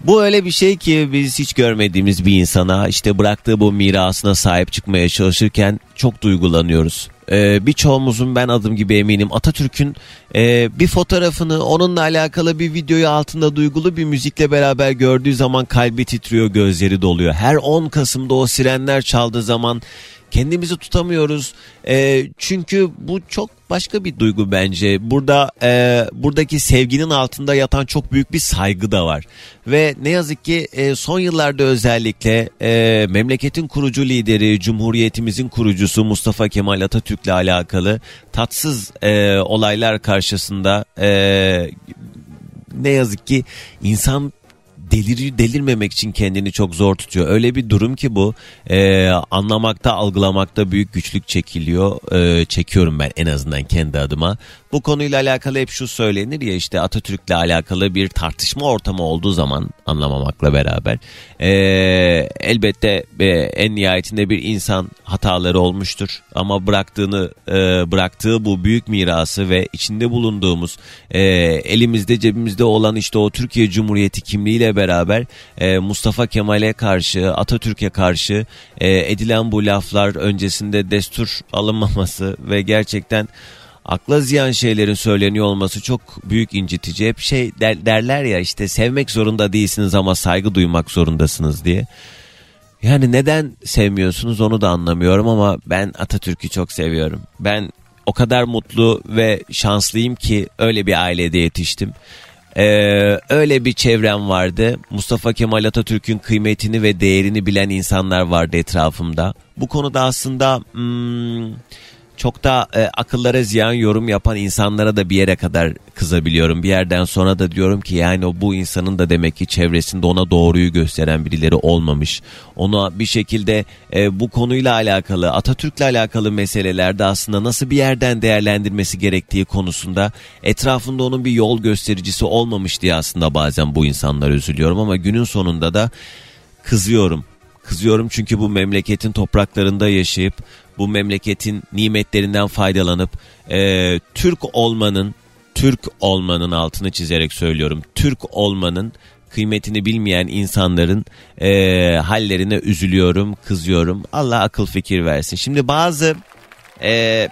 Bu öyle bir şey ki biz hiç görmediğimiz bir insana işte bıraktığı bu mirasına sahip çıkmaya çalışırken çok duygulanıyoruz. E, birçoğumuzun ben adım gibi eminim Atatürk'ün e, bir fotoğrafını onunla alakalı bir videoyu altında duygulu bir müzikle beraber gördüğü zaman kalbi titriyor gözleri doluyor. Her 10 Kasım'da o sirenler çaldığı zaman kendimizi tutamıyoruz. E, çünkü bu çok başka bir duygu bence. Burada e, buradaki sevginin altında yatan çok büyük bir saygı da var. Ve ne yazık ki e, son yıllarda özellikle e, memleketin kurucu lideri, Cumhuriyetimizin kurucusu Mustafa Kemal Atatürk'le alakalı tatsız e, olaylar karşısında e, ne yazık ki insan delir delirmemek için kendini çok zor tutuyor. Öyle bir durum ki bu e, anlamakta algılamakta büyük güçlük çekiliyor. E, çekiyorum ben en azından kendi adıma. Bu konuyla alakalı hep şu söylenir ya işte Atatürk'le alakalı bir tartışma ortamı olduğu zaman anlamamakla beraber e, elbette e, en nihayetinde bir insan hataları olmuştur ama bıraktığını e, bıraktığı bu büyük mirası ve içinde bulunduğumuz e, elimizde cebimizde olan işte o Türkiye Cumhuriyeti kimliğiyle beraber e, Mustafa Kemal'e karşı Atatürk'e karşı e, edilen bu laflar öncesinde destur alınmaması ve gerçekten akla ziyan şeylerin söyleniyor olması çok büyük incitici. Hep şey der, derler ya işte sevmek zorunda değilsiniz ama saygı duymak zorundasınız diye. Yani neden sevmiyorsunuz onu da anlamıyorum ama ben Atatürk'ü çok seviyorum. Ben o kadar mutlu ve şanslıyım ki öyle bir ailede yetiştim. Ee, öyle bir çevrem vardı. Mustafa Kemal Atatürk'ün kıymetini ve değerini bilen insanlar vardı etrafımda. Bu konuda aslında hmm, çok da e, akıllara ziyan yorum yapan insanlara da bir yere kadar kızabiliyorum. Bir yerden sonra da diyorum ki yani o bu insanın da demek ki çevresinde ona doğruyu gösteren birileri olmamış. Ona bir şekilde e, bu konuyla alakalı Atatürk'le alakalı meselelerde aslında nasıl bir yerden değerlendirmesi gerektiği konusunda etrafında onun bir yol göstericisi olmamış diye aslında bazen bu insanlar üzülüyorum ama günün sonunda da kızıyorum. Kızıyorum çünkü bu memleketin topraklarında yaşayıp bu memleketin nimetlerinden faydalanıp e, Türk olmanın Türk olmanın altını çizerek söylüyorum. Türk olmanın kıymetini bilmeyen insanların e, hallerine üzülüyorum, kızıyorum. Allah akıl fikir versin. Şimdi bazı e,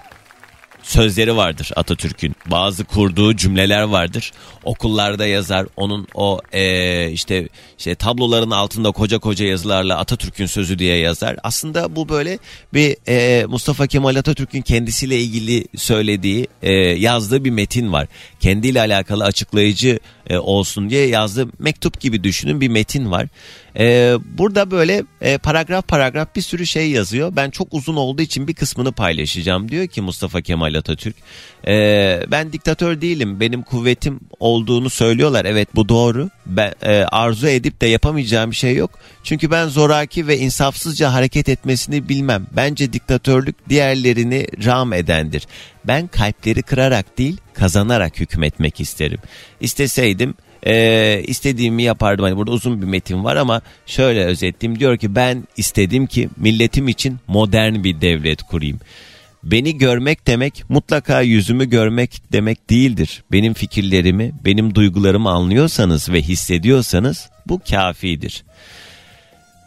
sözleri vardır Atatürk'ün. Bazı kurduğu cümleler vardır. Okullarda yazar. Onun o e, işte işte tabloların altında koca koca yazılarla Atatürk'ün sözü diye yazar. Aslında bu böyle bir e, Mustafa Kemal Atatürk'ün kendisiyle ilgili söylediği, e, yazdığı bir metin var. Kendiyle alakalı açıklayıcı e, olsun diye yazdığı mektup gibi düşünün bir metin var. E, burada böyle e, paragraf paragraf bir sürü şey yazıyor. Ben çok uzun olduğu için bir kısmını paylaşacağım. Diyor ki Mustafa Kemal Atatürk. Ben diktatör değilim. Benim kuvvetim olduğunu söylüyorlar. Evet bu doğru. Ben arzu edip de yapamayacağım bir şey yok. Çünkü ben zoraki ve insafsızca hareket etmesini bilmem. Bence diktatörlük diğerlerini ram edendir. Ben kalpleri kırarak değil kazanarak hükmetmek isterim. İsteseydim e, istediğimi yapardım. Hani burada uzun bir metin var ama şöyle özetleyeyim. Diyor ki ben istedim ki milletim için modern bir devlet kurayım. Beni görmek demek mutlaka yüzümü görmek demek değildir. Benim fikirlerimi, benim duygularımı anlıyorsanız ve hissediyorsanız bu kafidir.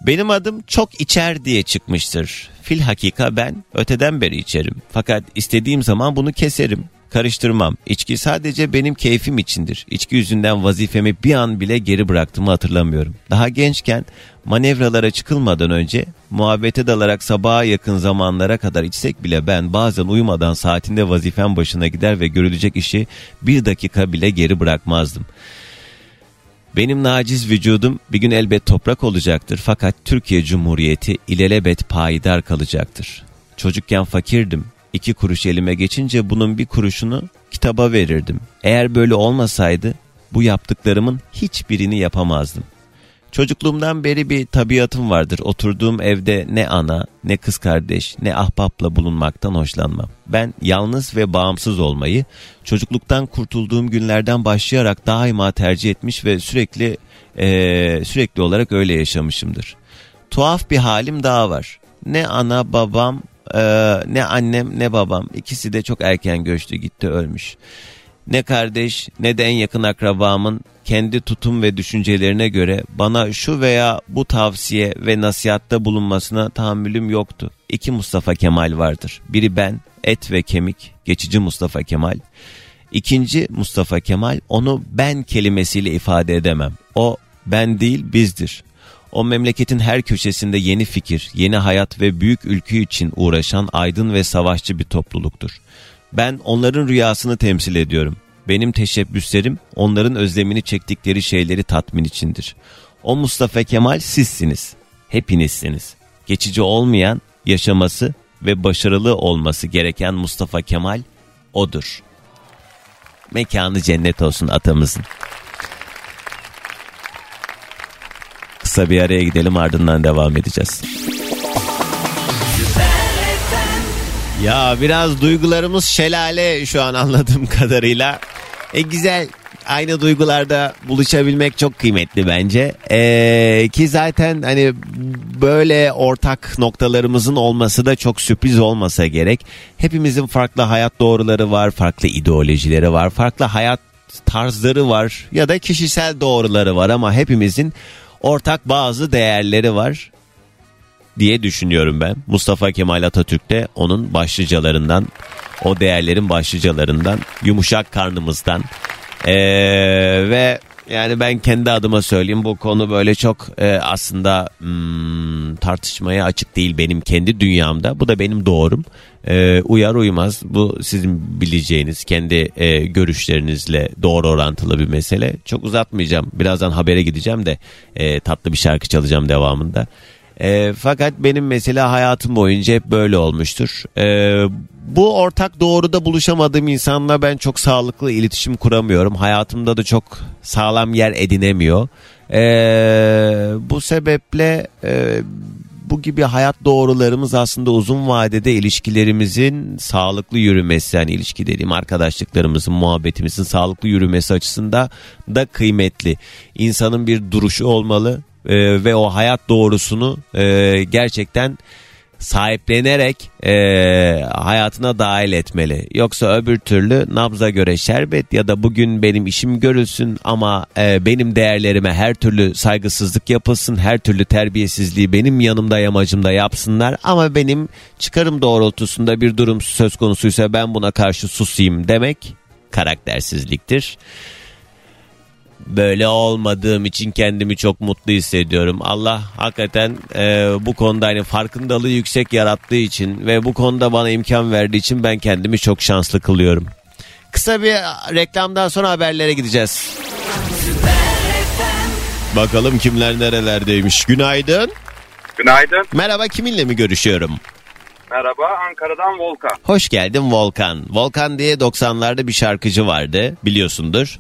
Benim adım çok içer diye çıkmıştır. Fil hakika ben öteden beri içerim. Fakat istediğim zaman bunu keserim karıştırmam. İçki sadece benim keyfim içindir. İçki yüzünden vazifemi bir an bile geri bıraktığımı hatırlamıyorum. Daha gençken manevralara çıkılmadan önce muhabbete dalarak sabaha yakın zamanlara kadar içsek bile ben bazen uyumadan saatinde vazifem başına gider ve görülecek işi bir dakika bile geri bırakmazdım. Benim naciz vücudum bir gün elbet toprak olacaktır fakat Türkiye Cumhuriyeti ilelebet payidar kalacaktır. Çocukken fakirdim İki kuruş elime geçince bunun bir kuruşunu kitaba verirdim. Eğer böyle olmasaydı bu yaptıklarımın hiçbirini yapamazdım. Çocukluğumdan beri bir tabiatım vardır. Oturduğum evde ne ana, ne kız kardeş, ne ahbapla bulunmaktan hoşlanmam. Ben yalnız ve bağımsız olmayı çocukluktan kurtulduğum günlerden başlayarak daima tercih etmiş ve sürekli ee, sürekli olarak öyle yaşamışımdır. Tuhaf bir halim daha var. Ne ana babam ee, ne annem ne babam ikisi de çok erken göçtü gitti ölmüş. ne kardeş ne de en yakın akrabamın kendi tutum ve düşüncelerine göre bana şu veya bu tavsiye ve nasihatta bulunmasına tahammülüm yoktu. İki Mustafa Kemal vardır. Biri ben, et ve kemik, geçici Mustafa Kemal. İkinci Mustafa Kemal onu ben kelimesiyle ifade edemem. O ben değil bizdir. O memleketin her köşesinde yeni fikir, yeni hayat ve büyük ülkü için uğraşan aydın ve savaşçı bir topluluktur. Ben onların rüyasını temsil ediyorum. Benim teşebbüslerim onların özlemini çektikleri şeyleri tatmin içindir. O Mustafa Kemal sizsiniz. Hepinizsiniz. Geçici olmayan, yaşaması ve başarılı olması gereken Mustafa Kemal odur. Mekanı cennet olsun atamızın. Kısa bir araya gidelim ardından devam edeceğiz. Ya biraz duygularımız şelale şu an anladığım kadarıyla. E güzel aynı duygularda buluşabilmek çok kıymetli bence. Ee, ki zaten hani böyle ortak noktalarımızın olması da çok sürpriz olmasa gerek. Hepimizin farklı hayat doğruları var, farklı ideolojileri var, farklı hayat tarzları var ya da kişisel doğruları var ama hepimizin ortak bazı değerleri var diye düşünüyorum ben. Mustafa Kemal Atatürk de onun başlıcalarından, o değerlerin başlıcalarından, yumuşak karnımızdan. Ee, ve yani ben kendi adıma söyleyeyim bu konu böyle çok e, aslında hmm, tartışmaya açık değil benim kendi dünyamda. Bu da benim doğrum. Ee, uyar uymaz bu sizin bileceğiniz kendi e, görüşlerinizle doğru orantılı bir mesele. Çok uzatmayacağım. Birazdan habere gideceğim de e, tatlı bir şarkı çalacağım devamında. E, fakat benim mesela hayatım boyunca hep böyle olmuştur. E, bu ortak doğruda buluşamadığım insanla ben çok sağlıklı iletişim kuramıyorum. Hayatımda da çok sağlam yer edinemiyor. E, bu sebeple e, bu gibi hayat doğrularımız aslında uzun vadede ilişkilerimizin sağlıklı yürümesi yani ilişki dediğim arkadaşlıklarımızın muhabbetimizin sağlıklı yürümesi açısından da kıymetli. İnsanın bir duruşu olmalı e, ve o hayat doğrusunu e, gerçekten sahiplenerek e, hayatına dahil etmeli. Yoksa öbür türlü nabza göre şerbet ya da bugün benim işim görülsün ama e, benim değerlerime her türlü saygısızlık yapılsın, her türlü terbiyesizliği benim yanımda yamacımda yapsınlar ama benim çıkarım doğrultusunda bir durum söz konusuysa ben buna karşı susayım demek karaktersizliktir böyle olmadığım için kendimi çok mutlu hissediyorum. Allah hakikaten e, bu konuda hani farkındalığı yüksek yarattığı için ve bu konuda bana imkan verdiği için ben kendimi çok şanslı kılıyorum. Kısa bir reklamdan sonra haberlere gideceğiz. Bakalım kimler nerelerdeymiş. Günaydın. Günaydın. Merhaba kiminle mi görüşüyorum? Merhaba Ankara'dan Volkan. Hoş geldin Volkan. Volkan diye 90'larda bir şarkıcı vardı biliyorsundur.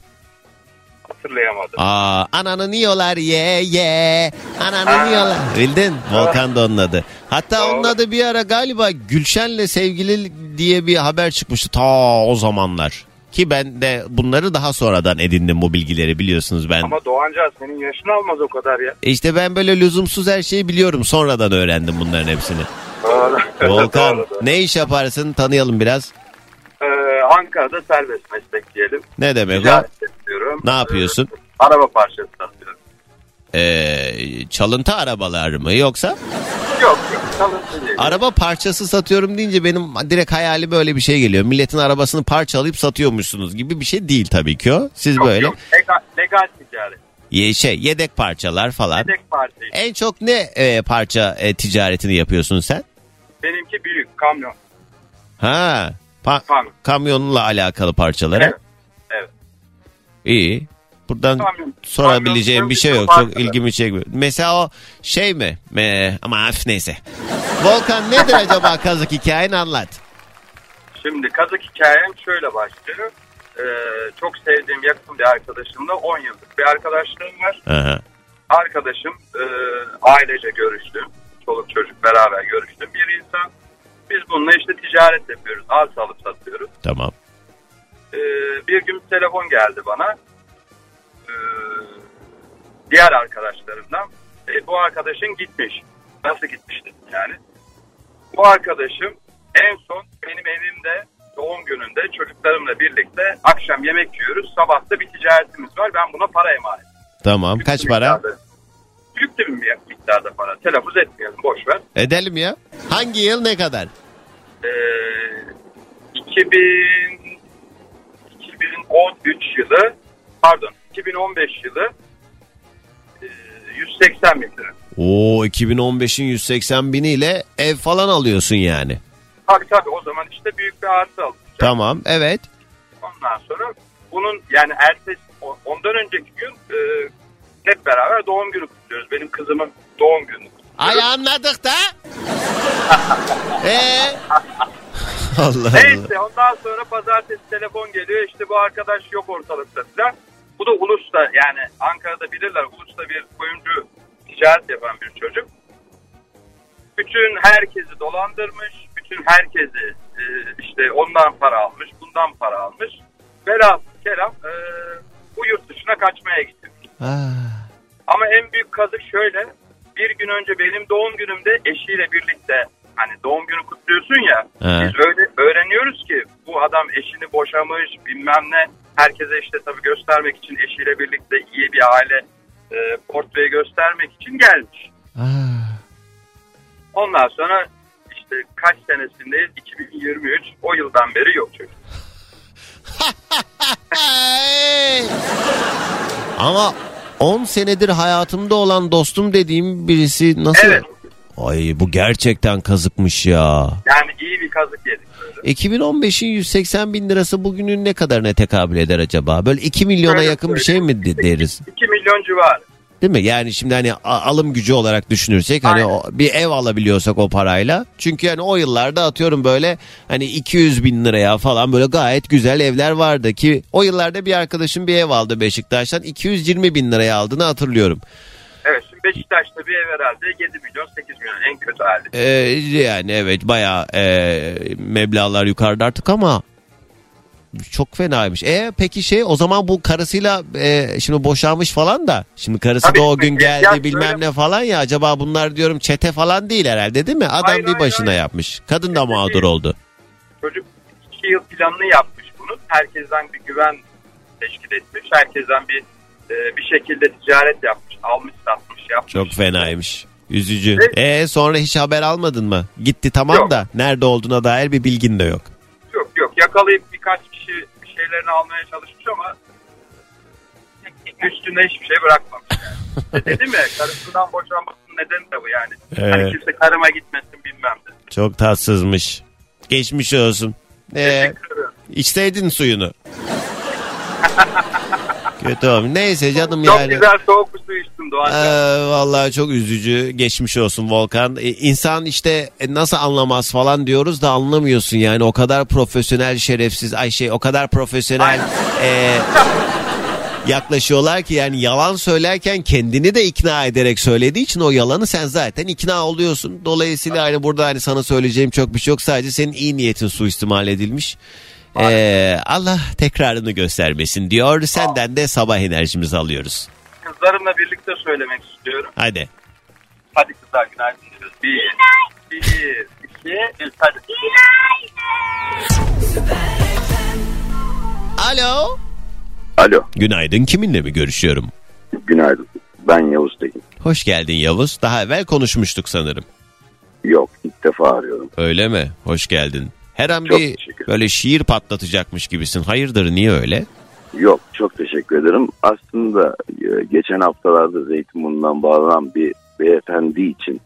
Hatırlayamadım. Aa, ananı yiyorlar ye ye. Ananı yiyorlar. Bildin? Volkan da onun adı. Hatta onun adı bir ara galiba Gülşen'le sevgili diye bir haber çıkmıştı ta o zamanlar. Ki ben de bunları daha sonradan edindim bu bilgileri biliyorsunuz ben. Ama Doğanca senin yaşın almaz o kadar ya. İşte ben böyle lüzumsuz her şeyi biliyorum. Sonradan öğrendim bunların hepsini. Doğru. Volkan Doğru, doğru. ne iş yaparsın tanıyalım biraz. Ee, Ankara'da serbest meslek diyelim. Ne demek o? Ticaret yapıyorum. Ne yapıyorsun? Ee, araba parçası satıyorum. Ee, çalıntı arabalar mı yoksa? Yok yok çalışı değil. Araba parçası satıyorum deyince benim direkt hayali böyle bir şey geliyor. Milletin arabasını parçalayıp satıyormuşsunuz gibi bir şey değil tabii ki o. Siz Yok, böyle yok. Legal, legal ticaret. ye, şey yedek parçalar falan. Yedek parça. En çok ne e, parça e, ticaretini yapıyorsun sen? Benimki büyük kamyon. Ha, pa- Kamyon. kamyonla alakalı parçaları. Evet. İyi. Buradan Kamyon. sorabileceğim bir şey yok. Çok ilgimi çekmiyor. Mesela o şey mi? Me, ama af neyse. Volkan nedir acaba kazık hikayen anlat. Şimdi kazık hikayem şöyle başlıyor. Ee, çok sevdiğim yakın bir arkadaşımla 10 yıllık bir arkadaşlığım var. Aha. Arkadaşım e, ailece görüştüm. Çoluk çocuk beraber görüştüm. Bir insan biz bununla işte ticaret yapıyoruz. Arsa alıp gün bir telefon geldi bana. Ee, diğer arkadaşlarımdan. E, bu arkadaşın gitmiş. Nasıl gitmiş dedim yani. Bu arkadaşım en son benim evimde doğum gününde çocuklarımla birlikte akşam yemek yiyoruz. Sabah da bir ticaretimiz var. Ben buna para emanet. Tamam kaç para? Miktarda- Büyük bir miktarda para. Telaffuz etmeyelim boş ver. Edelim ya. Hangi yıl ne kadar? Ee, 2000 2013 yılı pardon 2015 yılı e, 180 bin lira. Oo 2015'in 180 biniyle ev falan alıyorsun yani. Tabii tabii o zaman işte büyük bir arsa aldım. Tamam evet. Ondan sonra bunun yani ertesi ondan önceki gün e, hep beraber doğum günü kutluyoruz. Benim kızımın doğum günü. Ay anladık da. Eee? Allah Allah. Neyse ondan sonra pazartesi telefon geliyor işte bu arkadaş yok ortalıkta falan. Bu da Ulus'ta yani Ankara'da bilirler Ulus'ta bir kuyumcu ticaret yapan bir çocuk. Bütün herkesi dolandırmış, bütün herkesi e, işte ondan para almış, bundan para almış. Velhasıl kelam e, bu yurt dışına kaçmaya gitti. Ama en büyük kazık şöyle. Bir gün önce benim doğum günümde eşiyle birlikte hani doğum günü kutluyorsun ya. He. Biz öyle öğreniyoruz ki bu adam eşini boşamış bilmem ne. Herkese işte tabii göstermek için eşiyle birlikte iyi bir aile e, portreyi göstermek için gelmiş. Ondan sonra işte kaç senesindeyiz 2023 o yıldan beri yok çocuk. Ama 10 senedir hayatımda olan dostum dediğim birisi nasıl? Evet. Ay bu gerçekten kazıkmış ya. Yani iyi bir kazık yedik böyle. 2015'in 180 bin lirası bugünün ne kadarına tekabül eder acaba? Böyle 2 milyona Şöyle yakın bir şey mi de- deriz? 2 milyon civarı. Değil mi? Yani şimdi hani alım gücü olarak düşünürsek hani Aynen. o- bir ev alabiliyorsak o parayla. Çünkü hani o yıllarda atıyorum böyle hani 200 bin liraya falan böyle gayet güzel evler vardı ki o yıllarda bir arkadaşım bir ev aldı Beşiktaş'tan 220 bin liraya aldığını hatırlıyorum. Beşiktaş'ta bir ev herhalde 7 milyon 8 milyon en kötü hali. Ee, yani evet bayağı e, meblağlar yukarıda artık ama çok fenaymış. E peki şey o zaman bu karısıyla e, şimdi boşanmış falan da şimdi karısı Tabii, da o gün ya geldi şöyle- bilmem ne falan ya acaba bunlar diyorum çete falan değil herhalde değil mi? Adam Hayır, bir başına hayır. yapmış. Kadın da mağdur oldu. Çocuk 2 yıl planını yapmış bunun. Herkesten bir güven teşkil etmiş. Herkesten bir e, bir şekilde ticaret yapmış. Almış satmış yapmış. Çok fenaymış. Üzücü. E sonra hiç haber almadın mı? Gitti tamam Yok. da nerede olduğuna dair bir bilgin de yok. Yok yok yakalayıp birkaç kişi bir şeylerini almaya çalışmış ama üstünde hiçbir şey bırakmamış. E dedim ya karısından boşanmasının nedeni de bu yani. Hani Evet. kimse karıma gitmesin bilmem de. Çok tatsızmış. Geçmiş olsun. E, Teşekkür ederim. içseydin suyunu. Kötü olmuş. Neyse canım Çok yani. güzel soğuk bir su içtim Doğan. Ee, vallahi çok üzücü. Geçmiş olsun Volkan. Ee, insan işte e, nasıl anlamaz falan diyoruz da anlamıyorsun yani. O kadar profesyonel şerefsiz ay şey o kadar profesyonel e, yaklaşıyorlar ki yani yalan söylerken kendini de ikna ederek söylediği için o yalanı sen zaten ikna oluyorsun. Dolayısıyla hani burada hani sana söyleyeceğim çok bir şey yok. Sadece senin iyi niyetin suistimal edilmiş. Ee, Allah tekrarını göstermesin diyor. Senden de sabah enerjimizi alıyoruz. Kızlarımla birlikte söylemek istiyorum. Hadi. Hadi kızlar günaydın diyoruz. Bir, bir, iki, üç, hadi. Alo. Alo. Günaydın. Kiminle mi görüşüyorum? Günaydın. Ben Yavuz Tekin. Hoş geldin Yavuz. Daha evvel konuşmuştuk sanırım. Yok ilk defa arıyorum. Öyle mi? Hoş geldin. Her an Çok bir böyle şiir patlatacakmış gibisin. Hayırdır niye öyle? Yok çok teşekkür ederim. Aslında e, geçen haftalarda Zeytinburnu'ndan bağlanan bir beyefendi için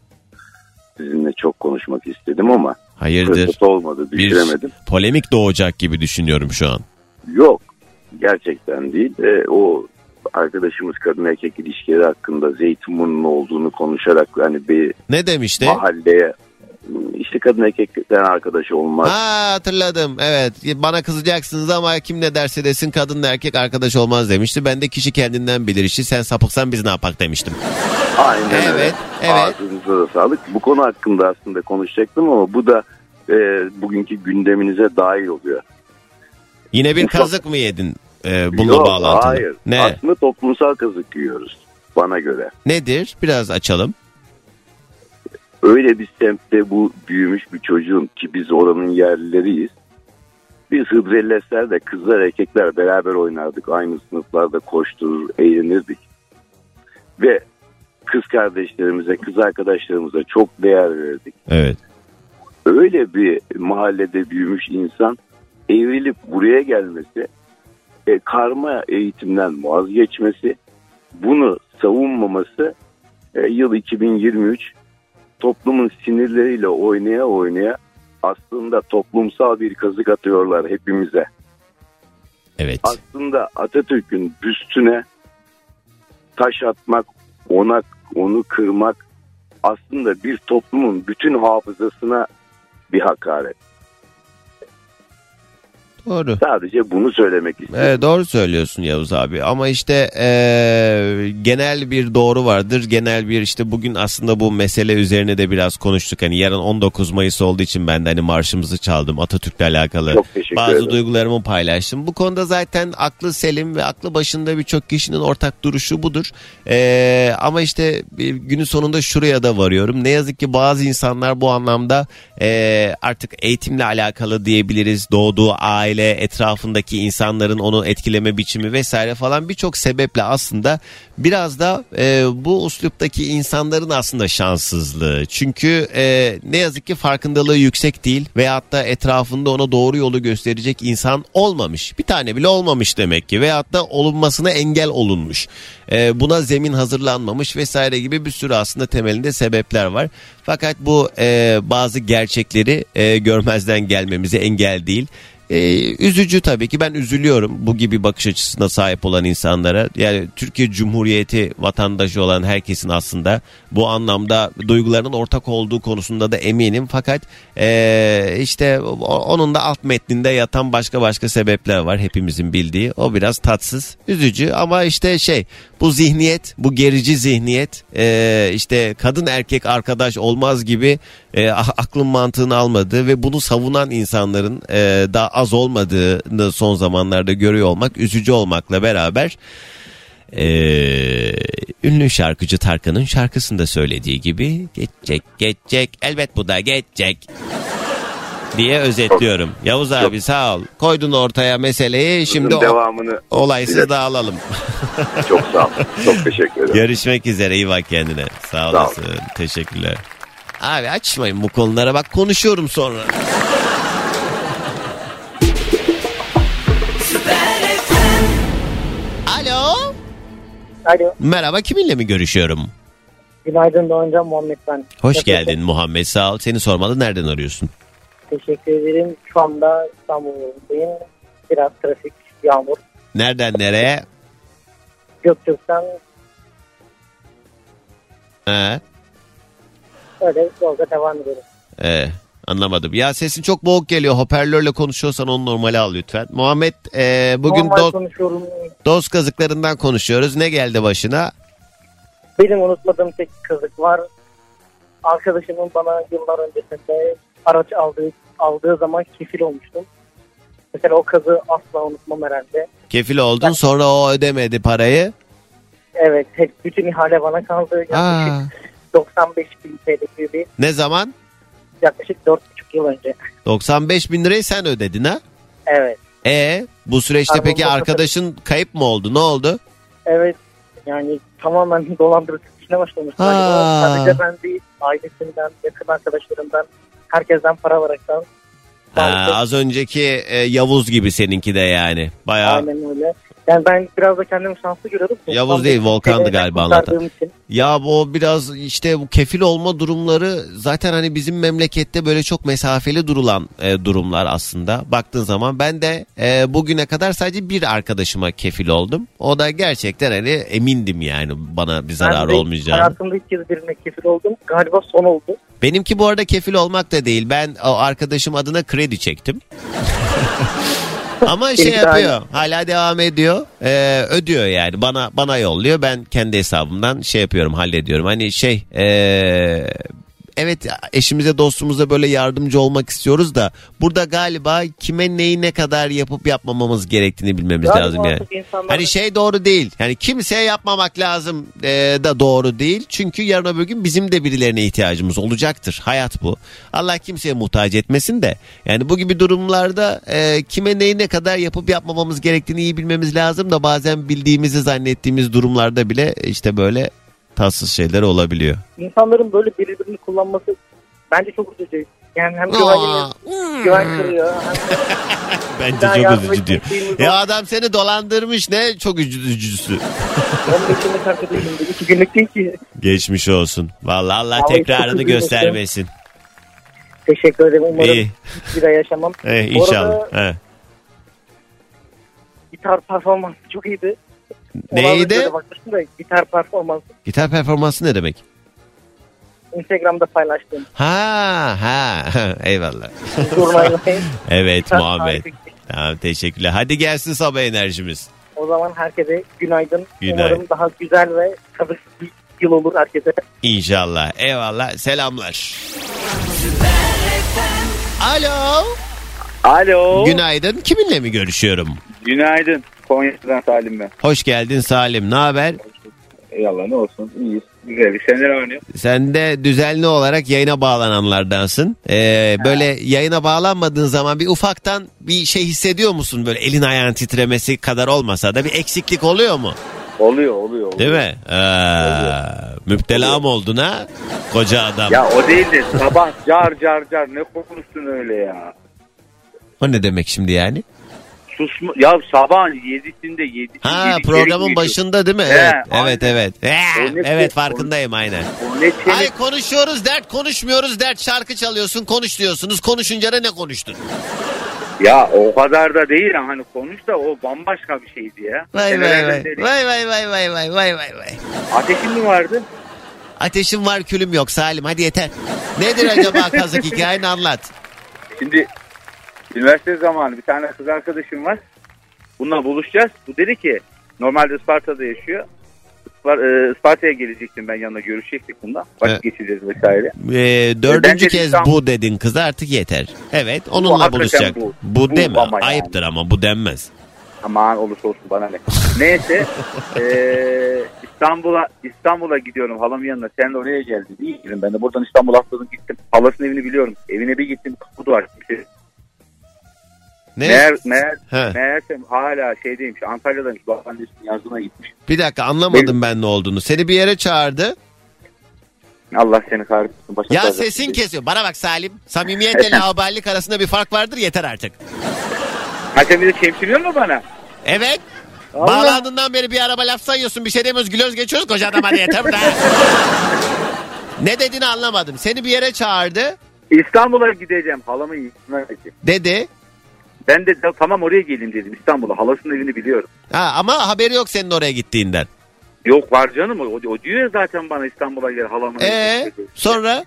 sizinle çok konuşmak istedim ama Hayırdır? fırsat olmadı Bir düşüremedim. polemik doğacak gibi düşünüyorum şu an. Yok gerçekten değil. E, o arkadaşımız kadın erkek ilişkileri hakkında Zeytinburnu'nun olduğunu konuşarak hani bir Ne demişti? mahalleye işte kadın erkekten arkadaşı olmaz. Ha hatırladım. Evet. Bana kızacaksınız ama kim ne derse desin kadınla erkek arkadaş olmaz demişti. Ben de kişi kendinden bilir işi. Sen sapıksan biz ne yapak demiştim. Aynen öyle. Evet, evet. Ağzınıza da sağlık. Bu konu hakkında aslında konuşacaktım ama bu da e, bugünkü gündeminize dahil oluyor. Yine bir Ufak- kazık mı yedin e, bununla Yok, bağlantılı? Hayır. Ne? Aslında toplumsal kazık yiyoruz bana göre. Nedir? Biraz açalım. Öyle bir semtte bu büyümüş bir çocuğun ki biz oranın yerlileriyiz. Biz Hıdrellezler de kızlar erkekler beraber oynardık. Aynı sınıflarda koşturur, eğlenirdik. Ve kız kardeşlerimize, kız arkadaşlarımıza çok değer verirdik. Evet. Öyle bir mahallede büyümüş insan evrilip buraya gelmesi, e, karma eğitimden vazgeçmesi, bunu savunmaması e, yıl 2023 toplumun sinirleriyle oynaya oynaya aslında toplumsal bir kazık atıyorlar hepimize. Evet. Aslında Atatürk'ün büstüne taş atmak, ona onu kırmak aslında bir toplumun bütün hafızasına bir hakaret. Doğru. Sadece bunu söylemek istedim. Evet, doğru söylüyorsun Yavuz abi ama işte eee, genel bir doğru vardır. Genel bir işte bugün aslında bu mesele üzerine de biraz konuştuk. Hani yarın 19 Mayıs olduğu için ben de hani marşımızı çaldım Atatürk'le alakalı. Çok teşekkür Bazı ederim. duygularımı paylaştım. Bu konuda zaten aklı selim ve aklı başında birçok kişinin ortak duruşu budur. Eee, ama işte günün sonunda şuraya da varıyorum. Ne yazık ki bazı insanlar bu anlamda eee, artık eğitimle alakalı diyebiliriz. Doğduğu aile, etrafındaki insanların onu etkileme biçimi vesaire falan birçok sebeple aslında biraz da e, bu usluptaki insanların aslında şanssızlığı. Çünkü e, ne yazık ki farkındalığı yüksek değil veyahut da etrafında ona doğru yolu gösterecek insan olmamış. Bir tane bile olmamış demek ki veyahut da olunmasına engel olunmuş. E, buna zemin hazırlanmamış vesaire gibi bir sürü aslında temelinde sebepler var. Fakat bu e, bazı gerçekleri e, görmezden gelmemize engel değil. Ee, üzücü tabii ki ben üzülüyorum bu gibi bakış açısına sahip olan insanlara. Yani Türkiye Cumhuriyeti vatandaşı olan herkesin aslında bu anlamda duygularının ortak olduğu konusunda da eminim. Fakat ee, işte onun da alt metninde yatan başka başka sebepler var hepimizin bildiği. O biraz tatsız, üzücü ama işte şey bu zihniyet, bu gerici zihniyet ee, işte kadın erkek arkadaş olmaz gibi e, a- aklın mantığını almadığı ve bunu savunan insanların e, daha az olmadığını son zamanlarda görüyor olmak üzücü olmakla beraber e, ünlü şarkıcı Tarkan'ın şarkısında söylediği gibi geçecek geçecek elbet bu da geçecek diye özetliyorum. Yavuz abi sağ ol. Koydun ortaya meseleyi şimdi Bunun o- devamını olaysız dilerim. dağılalım. Çok sağ ol. Çok teşekkür ederim. Görüşmek üzere iyi bak kendine. Sağ ol. olasın. Teşekkürler. Abi açmayın bu konulara bak konuşuyorum sonra. Alo. Alo. Merhaba kiminle mi görüşüyorum? Günaydın Doğancan Muhammed ben. Hoş Nasılsın? geldin Muhammed sağ ol. Seni sormalı nereden arıyorsun? Teşekkür ederim. Şu anda İstanbul yolundayım. Biraz trafik, yağmur. Nereden nereye? Göktürk'ten He, öyle yolda devam ediyorum. e, anlamadım. Ya sesin çok boğuk geliyor. Hoparlörle konuşuyorsan onu normale al lütfen. Muhammed e, bugün Normal do- konuşuyorum. doz kazıklarından konuşuyoruz. Ne geldi başına? Benim unutmadığım tek kazık var. Arkadaşımın bana yıllar öncesinde araç aldığı aldığı zaman kefil olmuştum. Mesela o kazı asla unutmam herhalde. Kefil oldun sonra o ödemedi parayı. Evet, hep bütün ihale bana kaldı. Aa, Yaklaşık 95 bin TL gibi ne zaman? yaklaşık 4,5 yıl önce. 95 bin lirayı sen ödedin ha? Evet. E bu süreçte Pardon, peki bu- arkadaşın kayıp mı oldu? Ne oldu? Evet yani tamamen dolandırıcı işine başlamış Aa. galiba. Sadece ben değil ailesinden, yakın arkadaşlarımdan, herkesten para alaraktan. Ha, az önceki e, Yavuz gibi seninki de yani. Bayağı Aynen öyle. Yani ben biraz da kendimi şanslı görüyorum. Yavuz değil, Volkan'dı galiba anlatan. için. Ya bu biraz işte bu kefil olma durumları zaten hani bizim memlekette böyle çok mesafeli durulan e, durumlar aslında. Baktığın zaman ben de e, bugüne kadar sadece bir arkadaşıma kefil oldum. O da gerçekten hani emindim yani bana bir zarar Ben olmayacağını. Hayatımda ilk kez birine kefil oldum. Galiba son oldu. Benimki bu arada kefil olmak da değil. Ben o arkadaşım adına kredi çektim. Ama şey yapıyor. Hala devam ediyor. Ee, ödüyor yani. Bana bana yolluyor. Ben kendi hesabımdan şey yapıyorum, hallediyorum. Hani şey ee, evet eşimize dostumuza böyle yardımcı olmak istiyoruz da burada galiba kime neyi ne kadar yapıp yapmamamız gerektiğini bilmemiz Yani lazım yani. insanlar- Hani şey doğru değil. Yani kimseye yapmamak lazım e, da doğru değil. Çünkü yarın öbür gün bizim de birilerine ihtiyacımız olacaktır. Hayat bu. Allah kimseye muhtaç etmesin de. Yani bu gibi durumlarda e, kime neyi ne kadar yapıp yapmamamız gerektiğini iyi bilmemiz lazım da bazen bildiğimizi zannettiğimiz durumlarda bile işte böyle tatsız şeyler olabiliyor. İnsanların böyle birbirini kullanması bence çok üzücü. Yani hem Aa, güvenimiz, güven kırıyor. Bence daha çok üzücü diyor. Ya adam seni dolandırmış ne çok üzücüsü. 15 yıllık arkadaşımdı. İki günlük değil ki. Geçmiş olsun. Vallahi Allah Vallahi tekrarını göstermesin. Teşekkür ederim. Umarım İyi. bir daha yaşamam. Eh, Bu inşallah. arada He. gitar performansı çok iyiydi. Neydi? gitar performansı Gitar performansı ne demek? Instagram'da paylaştım. Ha ha eyvallah. Evet Muhammed. Tamam teşekkürler. Hadi gelsin sabah enerjimiz. O zaman herkese günaydın. Günaydın. Umarım daha güzel ve tabii bir yıl olur herkese. İnşallah. Eyvallah. Selamlar. Alo. Alo. Günaydın. Kiminle mi görüşüyorum? Günaydın. Konya'dan Salim ben. Hoş geldin Salim. Ne haber? Eyvallah ne olsun. İyiyiz. Güzel. Senden ne oynuyor? Sen de düzenli olarak yayına bağlananlardansın. Ee, böyle yayına bağlanmadığın zaman bir ufaktan bir şey hissediyor musun? Böyle elin ayağın titremesi kadar olmasa da bir eksiklik oluyor mu? Oluyor oluyor. oluyor. Değil mi? Ee, müptela mı oldun ha? Koca adam. Ya o değil de sabah car car car ne konuştun öyle ya. O ne demek şimdi yani? Susma. Ya sabahın yedisinde yedi. Ha yedi- programın yedi- başında değil mi? He, Evet, aynen. evet, evet. Evet o- farkındayım aynen. Ay konuşuyoruz dert konuşmuyoruz dert şarkı çalıyorsun konuş diyorsunuz konuşunca da ne konuştun? Ya o kadar da değil hani konuş da o bambaşka bir şeydi ya. Vay vay vay vay vay vay vay vay vay vay vay. Ateşin mi vardı? Ateşim var külüm yok Salim hadi yeter. Nedir acaba kazık hikayeni anlat. Şimdi üniversite zamanı bir tane kız arkadaşım var. Bununla buluşacağız. Bu dedi ki normalde Isparta'da yaşıyor. E, Isparta'ya gelecektim ben yanına görüşecektik bununla. Vakit Evet. geçireceğiz vesaire. Ee, dördüncü de kez İstanbul- bu dedin kız artık yeter. Evet onunla hakikaten buluşacak. bu. Bu, Bu deme ama yani. ayıptır ama bu denmez. Aman olursa olsun bana ne. Neyse e, İstanbul'a İstanbul'a gidiyorum halamın yanına. Sen de oraya geldin. İyi dedim ben de buradan İstanbul'a atladım gittim. Halasının evini biliyorum. Evine bir gittim. Kapı duvar. Ne? Meğer, meğer, He. meğersem hala şeydeymiş Antalya'daymış. Babaannesinin yazına gitmiş. Bir dakika anlamadım ben ne olduğunu. Seni bir yere çağırdı. Allah seni kahretsin. Başa Ya sarılsın. sesin kesiyor. Bana bak Salim. Samimiyetle laubalilik arasında bir fark vardır yeter artık. Ha sen bir de mu bana? Evet. Allah. Bağlandığından beri bir araba laf sayıyorsun. Bir şey demiyoruz gülüyoruz geçiyoruz. Koca adam hadi yeter be. ne dediğini anlamadım. Seni bir yere çağırdı. İstanbul'a gideceğim halamın yanına gideceğim. Dedi. Ben de tamam oraya geleyim dedim İstanbul'a. Halasının evini biliyorum. Ha, ama haberi yok senin oraya gittiğinden. Yok var canım o, o diyor ya zaten bana İstanbul'a gel halamın Ee, evine. sonra?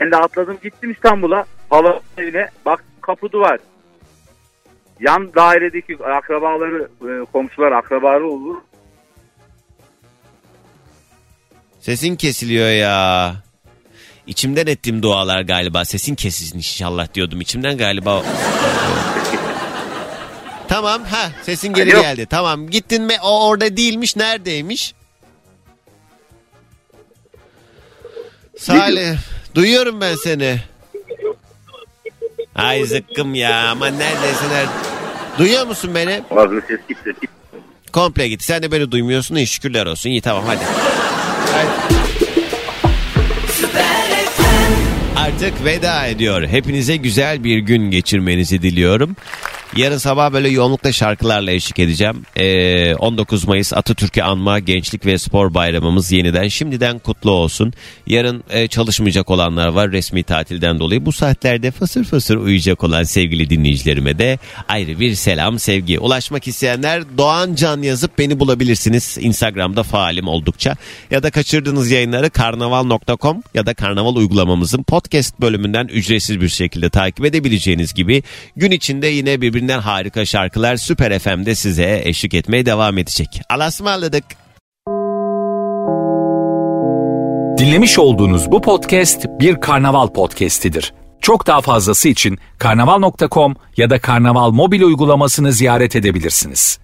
Ben de atladım gittim İstanbul'a. Halamın evine bak kapı duvar. Yan dairedeki akrabaları, e, komşular akrabaları olur. Sesin kesiliyor ya. İçimden ettiğim dualar galiba. Sesin kesilsin inşallah diyordum. İçimden galiba. Tamam ha sesin geri Alo. geldi. Tamam gittin mi o orada değilmiş neredeymiş? Salih duyuyorum ben seni. Ay zıkkım ya ama neredesin nerede? Duyuyor musun beni? Ağzını ses gitti. Komple gitti. Sen de beni duymuyorsun. İyi şükürler olsun. İyi tamam hadi. Artık veda ediyor. Hepinize güzel bir gün geçirmenizi diliyorum. Yarın sabah böyle yoğunlukla şarkılarla eşlik edeceğim. Ee, 19 Mayıs Atatürk'ü anma Gençlik ve Spor Bayramımız yeniden şimdiden kutlu olsun. Yarın e, çalışmayacak olanlar var resmi tatilden dolayı. Bu saatlerde fısır fısır uyuyacak olan sevgili dinleyicilerime de ayrı bir selam sevgi. Ulaşmak isteyenler Doğan Can yazıp beni bulabilirsiniz. Instagram'da faalim oldukça. Ya da kaçırdığınız yayınları karnaval.com ya da karnaval uygulamamızın podcast bölümünden ücretsiz bir şekilde takip edebileceğiniz gibi gün içinde yine birbirinden harika şarkılar Süper FM'de size eşlik etmeye devam edecek. Alasmalıdık. Dinlemiş olduğunuz bu podcast bir karnaval podcastidir. Çok daha fazlası için karnaval.com ya da karnaval mobil uygulamasını ziyaret edebilirsiniz.